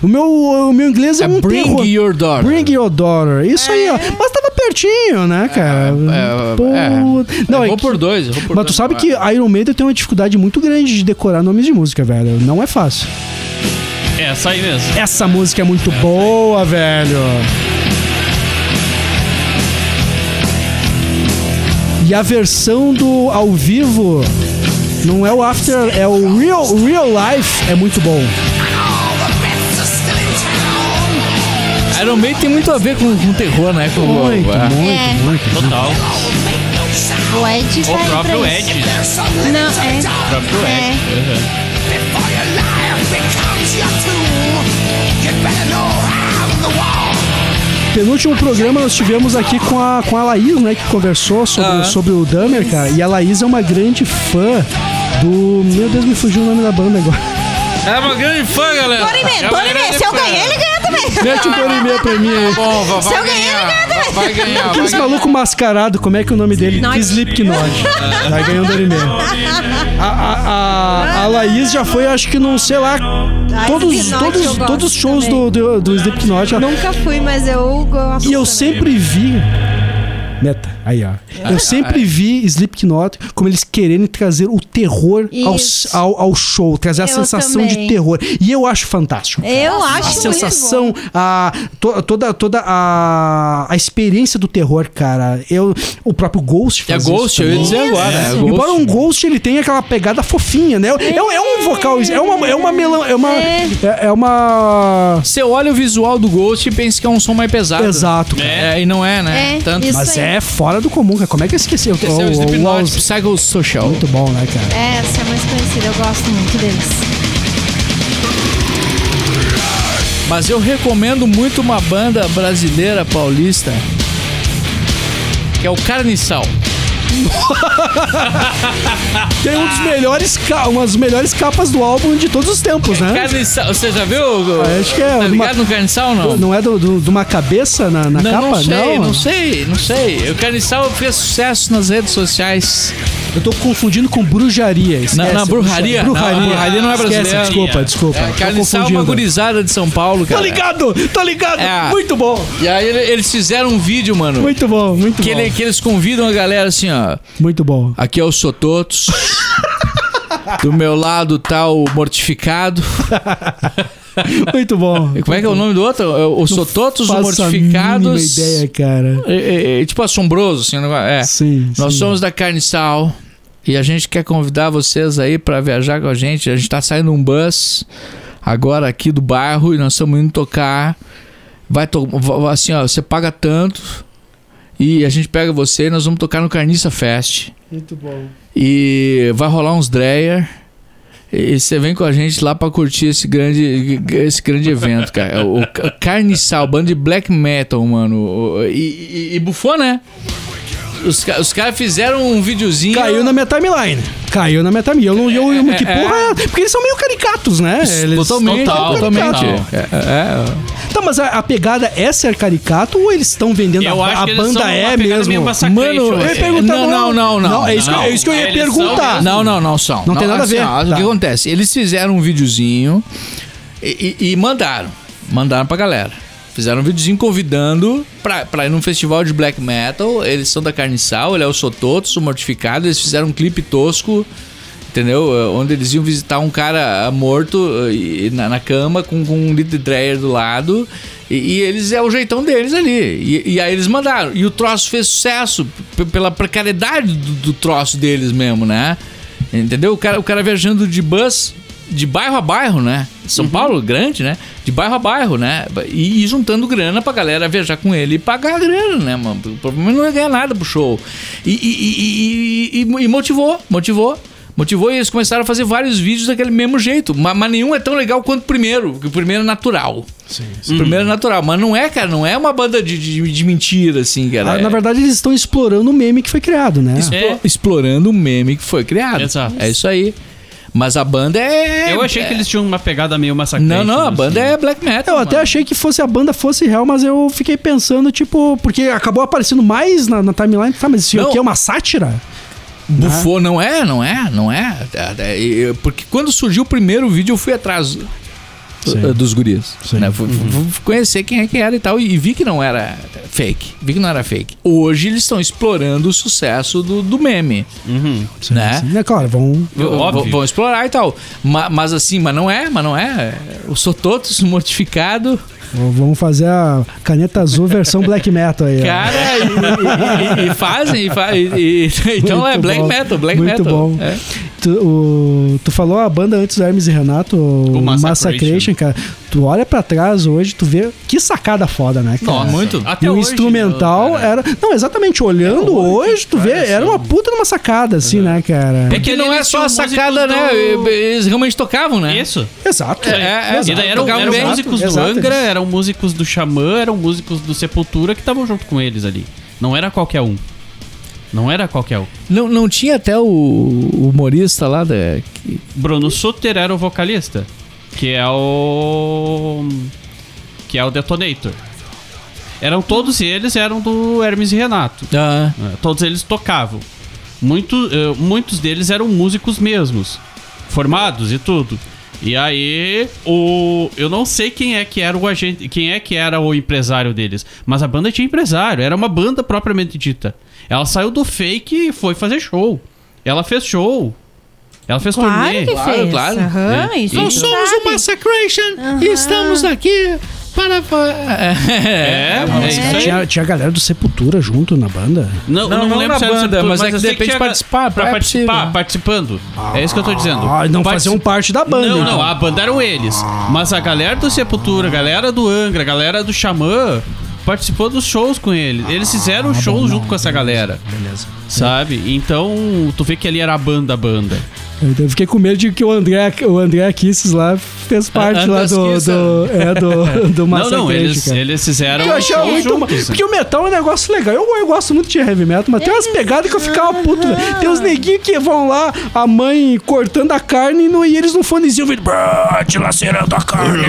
S6: o meu, o meu inglês é,
S2: É
S6: um
S2: Bring
S6: terror.
S2: Your Daughter.
S6: Bring Your Daughter. Isso aí, ó. Mas tava pertinho, né, cara?
S2: é,
S6: Pô.
S2: é.
S6: Não,
S2: eu
S6: é
S2: vou
S6: que-
S2: por dois. eu vou por
S6: Mas tu
S2: dois.
S6: sabe que Iron Maiden tem uma dificuldade muito grande de decorar nomes de música, velho. Não é fácil.
S3: É, essa aí mesmo.
S6: Essa música é muito boa, velho. E a versão do ao vivo não é o After, é o Real, real Life, é muito bom.
S2: Iron Maiden tem muito a ver com, com terror, né? Com,
S6: Muito,
S2: é.
S6: muito,
S1: É.
S6: muito.
S3: Total.
S1: O Ed
S3: O próprio Ed.
S1: Não, é.
S3: O próprio
S1: É.
S3: Ed. Uhum.
S6: Penúltimo programa nós tivemos aqui com a, com a Laís, né, que conversou sobre,
S2: Ah.
S6: sobre o Dummer, cara. E a Laís é uma grande fã do. Meu Deus, me fugiu o nome da banda agora.
S2: É uma grande fã, galera.
S1: Torimê,
S2: É grande
S1: Se eu
S2: fã.
S1: ganhar, ele ganha também.
S6: Mete um Dorimê pra mim aí.
S2: Bom, vai,
S1: Se eu
S2: vai
S1: ganhar,
S2: ganhar.
S1: ele ganha
S2: Vai, vai ganhar. Vai
S6: Aqueles
S2: ganhar.
S6: maluco mascarado, como é que é o nome dele?
S1: Slipknot.
S6: Slipknot. Vai ganhando ele mesmo. A, a, a, a Laís já foi, acho que não sei lá, todos, todos, todos os shows
S1: também.
S6: do, do, do Slipknot.
S1: Nunca fui, mas eu gosto.
S6: E eu
S1: também.
S6: sempre vi Meta. Aí, ó. Eu sempre vi Slipknot como eles quererem trazer o terror ao, ao, ao show, trazer a
S1: Eu
S6: sensação de
S1: também.
S6: terror. E eu acho fantástico. cara.
S1: Eu
S6: a
S1: acho muito
S6: sensação,
S1: bom.
S6: a to- toda toda a, a experiência do terror, cara. Eu o próprio Ghost
S2: É
S6: faz
S2: Ghost,
S6: isso
S2: eu ia dizer agora. É,
S6: Embora
S2: Ghost.
S6: um Ghost ele tenha aquela pegada fofinha, né? É, um- é um vocal, é uma é uma melan, é uma
S1: É.
S6: é, é uma
S2: Você olha o visual do Ghost e pensa que é um som mais pesado.
S6: exato, cara.
S2: É, e não é, né?
S1: É,
S2: Tanto.
S1: isso
S6: Mas
S1: aí.
S6: É fora do comum, cara. Como é que eu esqueci? Eu,
S2: Esse é o
S6: o- o-
S2: Slipknot Psychosocial.
S6: muito bom, né, cara?
S1: É, essa é mais conhecida, eu gosto muito deles.
S2: Mas eu recomendo muito uma banda brasileira paulista que é o Carniçal.
S6: Tem um dos melhores, umas das melhores capas do álbum de todos os tempos, né?
S2: Carniçal, você já viu?
S6: Ah, acho que é
S2: Tá
S6: uma-
S2: ligado no Carniçal não?
S6: Não é do- do- de uma cabeça na, na
S2: Não,
S6: capa?
S2: não sei, não sei, não sei. O Carniçal fez sucesso nas redes sociais.
S6: Eu tô confundindo com bruxaria. Esquece,
S2: Na, na bruxaria.
S6: Bruxaria.
S2: Não, bruxaria não é
S6: Esquece,
S2: brasileira.
S6: desculpa, desculpa.
S2: É, Carniçal é uma gurizada de São Paulo,
S6: Tá
S2: cara.
S6: ligado? Tá ligado?
S2: É.
S6: Muito bom.
S2: E aí ele- eles fizeram um vídeo, mano.
S6: Muito bom, muito
S2: Que,
S6: bom.
S2: ele- que eles convidam a galera assim, ó.
S6: Muito bom.
S2: Aqui é o Sototos. Do meu lado tá o Mortificado.
S6: Muito bom.
S2: E Como é que é o nome do outro? É O Sototos, o Mortificados.
S6: ideia, cara.
S2: É, é, é, tipo assombroso, assim. É.
S6: Sim,
S2: Nós
S6: sim.
S2: somos da Carniçal e a gente quer convidar vocês aí pra viajar com a gente. A gente tá saindo um bus agora aqui do bairro e nós estamos indo tocar. Vai to assim, ó, você paga tanto e a gente pega você e nós vamos tocar no Carniça Fest.
S6: Muito bom.
S2: E vai rolar uns Dreyer. E você vem com a gente lá pra curtir esse grande, esse grande evento, cara. O Ca- Carniçal, banda de black metal, mano. O- E, e, e bufou, né? Os, os caras fizeram um videozinho.
S6: Caiu na minha timeline. Caiu na minha timeline. Eu não. Eu, eu, que
S2: É,
S6: porra é? Porque eles são meio caricatos, né? Eles
S2: Totalmente,
S3: Total,
S2: totalmente.
S3: total.
S2: É, é,
S6: Tá, mas a, a pegada é ser caricato ou eles estão vendendo
S3: Eu
S6: a,
S3: acho
S6: a
S3: que eles
S6: banda é mesmo? Mano, eu ia
S3: assim.
S6: perguntar.
S2: Não, não, não, não.
S6: é isso, que-
S3: Não,
S6: é isso que eu ia
S3: eles
S6: perguntar.
S2: Não, não, não são.
S6: Não tem nada a ver.
S2: ó, O
S6: Tá.
S2: que acontece? Eles fizeram um videozinho e, e- e mandaram. Mandaram pra galera. Fizeram um videozinho convidando pra, pra ir num festival de black metal. Eles são da Carniçal, ele é o Sototos, o Mortificado. Eles fizeram um clipe tosco, entendeu? Eh, Onde eles iam visitar um cara morto eh, na, na cama com, com um litro de dreyer do lado. E, e eles é o jeitão deles ali. E, e aí eles mandaram. E o troço fez sucesso pela precariedade do, do troço deles mesmo, né? Entendeu? O cara, o cara viajando de bus de bairro a bairro, né? São Paulo, grande, né? De bairro a bairro, né? E, e juntando grana pra galera viajar com ele e pagar a grana, né, mano? Provavelmente não ia ganhar nada pro show. E, e- e- e- e- e motivou, motivou. Motivou e eles começaram a fazer vários vídeos daquele mesmo jeito. Mas, mas nenhum é tão legal quanto o primeiro, porque o primeiro é natural. O primeiro é natural. Mas não é, cara, não é uma banda de, de, de mentira, assim, cara.
S6: Ah,
S2: É-
S6: Na verdade, eles estão explorando o meme que foi criado, né?
S2: Explo-
S3: É.
S2: explorando o meme que foi criado.
S3: Exato.
S2: É isso aí. Mas a banda é.
S3: Eu achei
S2: é-
S3: que eles tinham uma pegada meio massacrante.
S2: Não, não, a banda
S3: assim.
S2: é black metal.
S6: Eu até
S2: mano.
S6: achei que fosse a banda fosse real, mas eu fiquei pensando, tipo, porque acabou aparecendo mais na, na timeline. Tá, mas isso
S2: Não.
S6: aqui é uma sátira?
S2: Bufou, não é, não é, não é. É, é, é, Porque quando surgiu o primeiro vídeo, eu fui atrás
S6: Sim.
S2: uh, dos guris.
S6: Sim.
S2: Né? Fui, fui- fui conhecer quem é que era e tal. E vi que não era fake. Vi que não era fake. Hoje eles estão explorando o sucesso do, do meme.
S3: Uhum.
S2: Né?
S6: Sim, é claro, vão.
S3: Óbvio.
S2: Vão explorar e tal. Ma- Mas, assim, mas não é, mas não é. O Sototos mortificado.
S6: Vamos fazer a caneta azul versão black metal aí.
S2: Cara, e, e- e- fazem, e fa- e- então
S6: Muito
S2: é black
S6: bom.
S2: metal, black
S6: Muito
S2: metal.
S6: bom.
S2: É.
S6: Tu, o- tu falou a banda antes do Hermes e Renato, o
S3: O
S6: Massacration.
S3: Massacration,
S6: cara. Tu olha pra trás hoje, tu vê que sacada foda, né, cara?
S3: Nossa,
S2: muito.
S3: Até
S6: e o
S3: hoje,
S6: instrumental
S3: cara.
S6: era. Não, exatamente, olhando hoje, tu vê, era uma puta de uma sacada, assim, né, cara?
S2: É que não é só a sacada, né?
S3: do-
S2: Eles realmente tocavam, né?
S3: Isso.
S6: Exato.
S2: É, é,
S3: e daí eram,
S2: tocavam
S3: eram
S2: bem.
S3: músicos
S6: Exato,
S3: do Angra, eram músicos do Xamã, eram músicos do Sepultura que estavam junto com eles ali. Não era qualquer um. Não era qualquer um.
S2: Não, não tinha até o, o humorista lá da. que-
S3: Bruno Suter era o vocalista, que é o. que é o Detonator. Eram todos eles, eram do Hermes e Renato.
S2: Ah,
S3: É, Todos eles tocavam. Muito, eh, muitos deles eram músicos mesmos, formados e tudo. E aí, o eu não sei quem é que era o agente, quem é que era o empresário deles, mas a banda tinha empresário, era uma banda propriamente dita. Ela saiu do fake e foi fazer show. Ela fez show. Ela fez
S1: Claro
S3: turnê.
S1: que
S2: Claro,
S1: fez.
S2: claro.
S1: Aham,
S3: É. Nós
S1: tu
S2: somos
S1: sabe.
S2: o Massacration e estamos aqui para.
S3: É, é isso aí.
S6: Tinha, tinha a galera do Sepultura junto na banda.
S3: Não,
S2: Não,
S3: não,
S2: não
S3: lembro
S2: na
S3: se era
S2: banda,
S3: Sepultura,
S2: mas é que de repente participar,
S3: pra
S2: é
S3: participar,
S2: possível.
S3: participando. é isso que eu tô dizendo.
S6: Ah, não
S3: Partici-
S6: faziam parte da banda.
S3: Não,
S6: então.
S3: não, a banda eram eles. Mas a galera do Sepultura, a galera do Angra, a galera do Xamã participou dos shows com eles. Eles fizeram shows junto com essa galera.
S6: Beleza.
S3: Sabe? Então, tu vê que ali era a banda, a banda.
S6: Eu, fiquei com medo de que o André, o André Kisses lá fez parte lá do, do, é, do, do
S3: Não,
S6: Massacre,
S3: não, eles,
S6: cara.
S3: eles fizeram
S6: Eu
S3: shows
S6: muito.
S3: juntos.
S6: Porque o metal é um negócio legal. Eu, eu gosto muito de heavy metal, mas tem umas pegadas que eu ficava puto. Tem uns neguinhos que vão lá, a mãe cortando a carne e, e eles no fonezinho vindo. "Brá, Dilacerando a carne.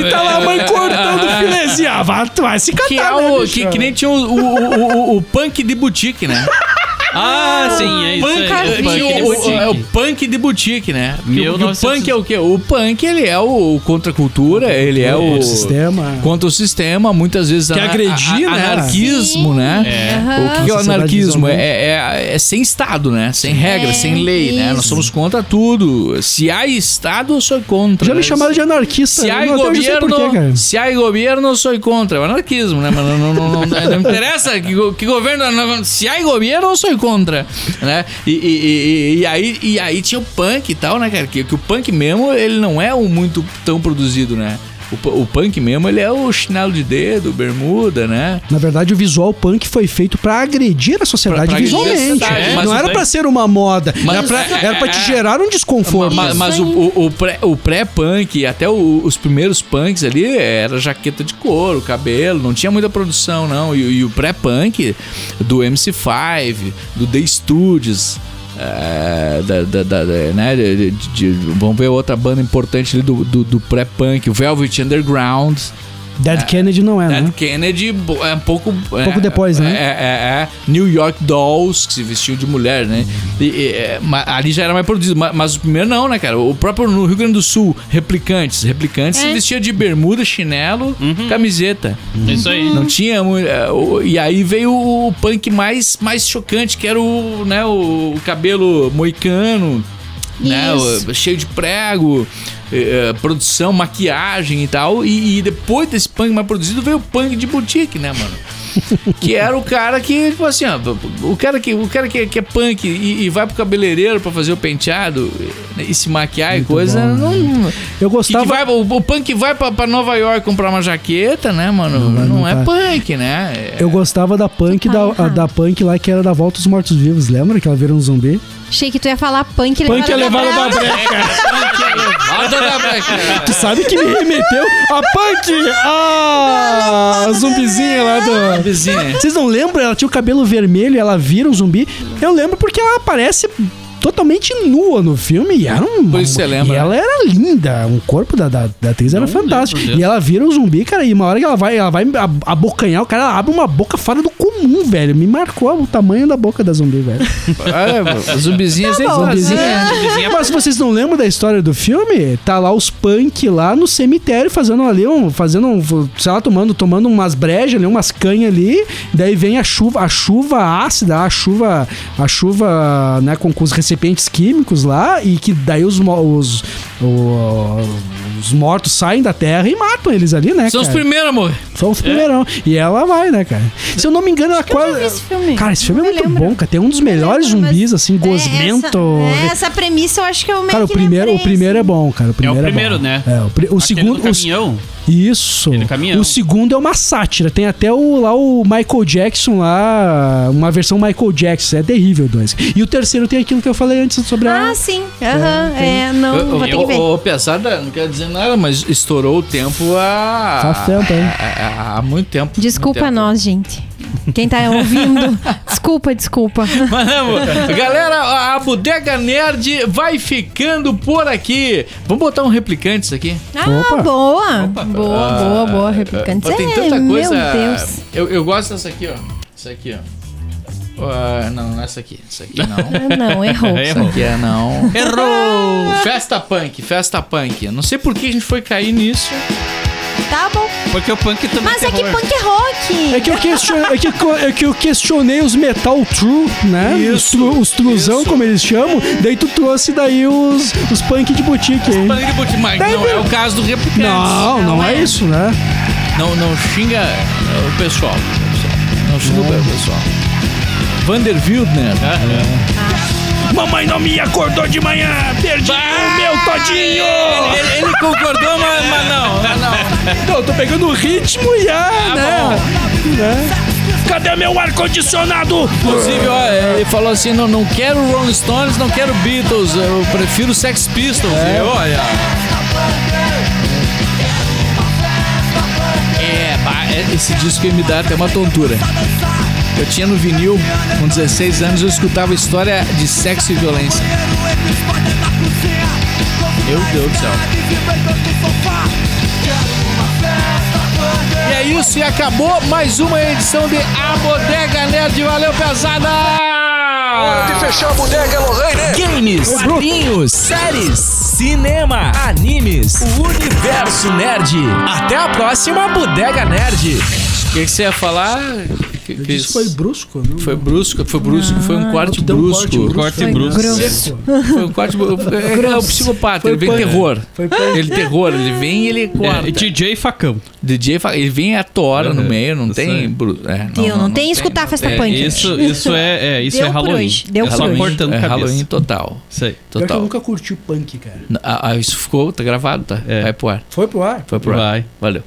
S6: e tá lá a mãe cortando o filezinho. Ah, vai, tu vai se catar,
S2: Que é
S6: né,
S2: o.
S6: bicho?
S2: Que, que nem tinha o, o, o, o- o punk de boutique, né?
S3: Ah, sim, é isso
S2: Punk,
S3: aí.
S2: tinha
S3: Punk de
S2: o, o-
S3: boutique.
S2: é o punk de boutique, né? Porque o-
S3: 1900
S2: O punk é o quê? O punk, ele é o contra a cultura, ele é o...
S6: O sistema.
S2: Contra o sistema, muitas vezes...
S6: Que agredir,
S2: a-
S6: né?
S2: Anarquismo,
S1: Sim.
S2: né?
S3: É.
S2: O que, que é o anarquismo? É, é, é sem Estado, né? Sem regra,
S1: É,
S2: sem lei, né? Nós somos contra tudo. Se há Estado, eu sou contra.
S6: Já me chamaram de anarquista.
S2: Se há
S6: não- não
S2: governo,
S6: quê, cara.
S2: se há governo, eu sou contra. É o anarquismo, né? Mas não, não, não, não, não interessa que, que governo. não- se há governo, eu sou contra. Né? E, e, e, e aí, e aí tinha o punk e tal, né, cara? Que, que o punk mesmo, ele não é um muito tão produzido, né? O, o punk mesmo, ele é o chinelo de dedo, bermuda, né?
S6: Na verdade, o visual punk foi feito pra agredir a sociedade
S2: Pra- pra agredir a
S6: visualmente.
S2: sociedade,
S3: É,
S2: mas
S6: não era pra ser uma moda.
S2: Mas-
S6: era, pra,
S2: é,
S6: era pra te gerar um desconforto.
S2: Ma- Mas, o, o, o pré- pré-punk, até o- os primeiros punks ali, era jaqueta de couro, cabelo, não tinha muita produção, não. E, e o pré-punk do MC5, do The Studios. É, da, da- da- né, de- de- de- vamos ver outra banda importante do, do, do pré-punk, Velvet Underground.
S6: Dead Kennedy não é,
S2: Dead
S6: né?
S2: Kennedy bo- é um pouco.
S6: Pouco
S2: é,
S6: depois, né?
S2: É, é, é. New York Dolls, que se vestiam de mulher, né? E, e, é, ali já era mais produzido. ma- Mas, o primeiro não, né, cara? O próprio no Rio Grande do Sul, replicantes. Replicantes se
S1: É.
S2: vestia de bermuda, chinelo, camiseta.
S3: Isso aí.
S2: Não tinha. é, E aí veio o punk mais, mais chocante, que era o, né, o cabelo moicano, né,
S1: Isso.
S2: cheio de prego, eh, eh, produção, maquiagem e tal. E, e depois desse punk mais produzido veio o punk de boutique, né, mano? que era o cara que, tipo assim, ó, o cara que, o cara que, que é punk e, e vai pro cabeleireiro pra fazer o penteado e, se maquiar e coisa,
S6: bom,
S2: não.
S6: Eu
S2: Que,
S6: gostava.
S2: que vai, o, o punk vai pra, pra Nova York comprar uma jaqueta, né, mano? Não,
S6: vai, não
S2: é
S6: vai.
S2: punk, né? É-
S6: Eu gostava da punk,
S1: Tá
S6: da, a- da punk lá que era da Volta dos Mortos Vivos, lembra que ela vira um zumbi?
S1: Achei que tu ia falar punk
S6: Punk é levada da
S1: breca.
S6: breca.
S2: Volta da breca.
S6: Tu sabe que me remeteu a punk! Ah! A zumbizinha lá do.
S2: Vizinha.
S6: Vocês não lembram? Ela tinha o cabelo vermelho e ela vira um zumbi. Eu lembro porque ela aparece totalmente nua no filme e era um.
S2: Por isso você lembra,
S6: E ela era linda. O corpo da, da, da atriz era
S3: Não
S6: fantástico.
S3: lembro
S6: E ela vira um zumbi, cara. E uma hora que ela vai, ela vai ab- abocanhar, o cara ela abre uma boca fora do comum, velho. Me marcou o tamanho da boca da zumbi, velho.
S2: É, zumbizinha sem
S1: bom.
S6: Zumbizinha.
S3: Zumbizinha-
S6: Mas se vocês não lembram da história do filme, tá lá os punk lá no cemitério fazendo ali um, fazendo um, sei lá, tomando, tomando umas brejas ali, umas canhas ali, daí vem a chuva, a chuva ácida, a chuva, a chuva, né, com, com os recipientes químicos lá e que daí os os, o- os mortos saem da terra e matam eles ali, né,
S2: São os
S6: cara?
S2: primeiros, amor.
S6: São os primeirão. E ela vai, né, cara? Se eu não me engano, ela quase.
S1: vi esse filme.
S6: Cara, esse filme
S1: Não
S6: é muito
S1: lembro.
S6: bom, cara. Tem um dos melhores
S1: lembro,
S6: zumbis, assim,
S1: É,
S6: gosmento.
S1: Essa, é, essa premissa eu acho que eu meio
S6: Cara, o primeiro, o
S1: lembrei,
S6: primeiro é
S1: assim.
S6: bom, cara. O primeiro é,
S3: primeiro,
S6: bom.
S3: né?
S6: É, o, o segundo.
S3: do
S6: o-. isso.
S3: Caminhão.
S6: O segundo é uma sátira. Tem até o, lá o Michael Jackson lá, uma versão Michael Jackson. É terrível, dois. E o terceiro tem aquilo que eu falei antes sobre a.
S1: Ah, sim. Aham. É, não,
S2: Eu-
S1: vou ter que ver.
S2: Ô, ô, pesada, não quero dizer nada, mas estourou o tempo há.
S6: Faz tempo, hein?
S2: há, há- há muito tempo.
S1: Desculpa
S2: muito tempo.
S1: nós, gente. Quem tá ouvindo, desculpa, desculpa.
S2: Mas vamos. Galera, a Bodega Nerd vai ficando por aqui. Vamos botar um replicante isso aqui?
S1: Ah,
S6: Opa.
S1: boa. Boa, boa, boa. Replicantes.
S2: Ó, Tem
S1: É,
S2: tanta coisa.
S1: Meu Deus.
S2: Eu, eu gosto dessa aqui, ó. Isso aqui, ó. Ah, não, não é essa aqui. Essa aqui não.
S1: Ah, Não, errou.
S2: Essa aqui é não. Errou! Festa punk, festa punk. Eu não sei por que a gente foi cair nisso.
S1: Tá bom.
S3: Porque o punk também
S1: Mas é que punk é rock.
S6: É que, eu questionei, é, que, é que eu questionei os metal true, né? os,
S2: Isso,
S6: tru, os truzão,
S2: isso.
S6: como eles chamam. Daí tu trouxe daí os, os punk de boutique, hein?
S2: Punk de boot- Mas
S6: Daí
S2: não
S6: vem-
S2: é o caso do replicante.
S6: Não, não é isso, né?
S2: Não, não xinga uh, o pessoal. Não xinga o pessoal. Vander Wildner.
S6: Mamãe não me acordou de manhã, perdi o meu todinho!
S2: Ele, ele concordou, mas, mas não. mas não.
S6: Não, eu tô pegando o ritmo e ah, né? né? Cadê meu ar-condicionado?
S2: Inclusive, ó, ele falou assim: não, não quero Rolling Stones, não quero Beatles, eu prefiro Sex Pistols. E olha. É, bah, é- esse disco me dá até uma tontura. Eu tinha no vinil, com 16 anos, eu escutava história de sexo e violência. Meu Deus do céu. E é isso, e acabou mais uma edição de A Bodega Nerd. Valeu, pesada!
S4: fechar a bodega, Lorraine. Games, quadrinhos, séries, cinema, animes, o universo nerd. Até a próxima Bodega Nerd.
S2: O que, que você ia falar? Que- que
S6: Isso foi brusco, não?
S2: Foi brusco, foi brusco, foi um corte
S6: deu um
S2: brusco.
S6: corte brusco.
S3: Corte
S1: Foi
S3: brusco.
S2: Foi um corte brusco. É, é o psicopata,
S6: Foi
S2: ele vem
S6: punk.
S2: terror.
S6: Foi.
S2: Ele terror, ele vem e ele corta.
S3: É, DJ Facão.
S2: DJ, fa- ele vem a tora no
S3: Uhum.
S2: meio, não tem. bru- É,
S1: Deu, não tem escutar
S2: não
S1: festa punk.
S3: Isso, isso é, é, isso
S1: Deu
S3: é Halloween.
S1: hoje, deu
S3: é só
S1: hoje.
S3: cortando
S2: É
S3: cabeça.
S2: Halloween total.
S3: Isso aí.
S6: Pior que eu
S2: Total.
S6: nunca curti punk, cara.
S2: Ah, ah, isso ficou, tá gravado, tá?
S3: É.
S2: Vai pro ar.
S6: Foi pro ar?
S2: Foi pro ar.
S3: Vai.
S2: Valeu.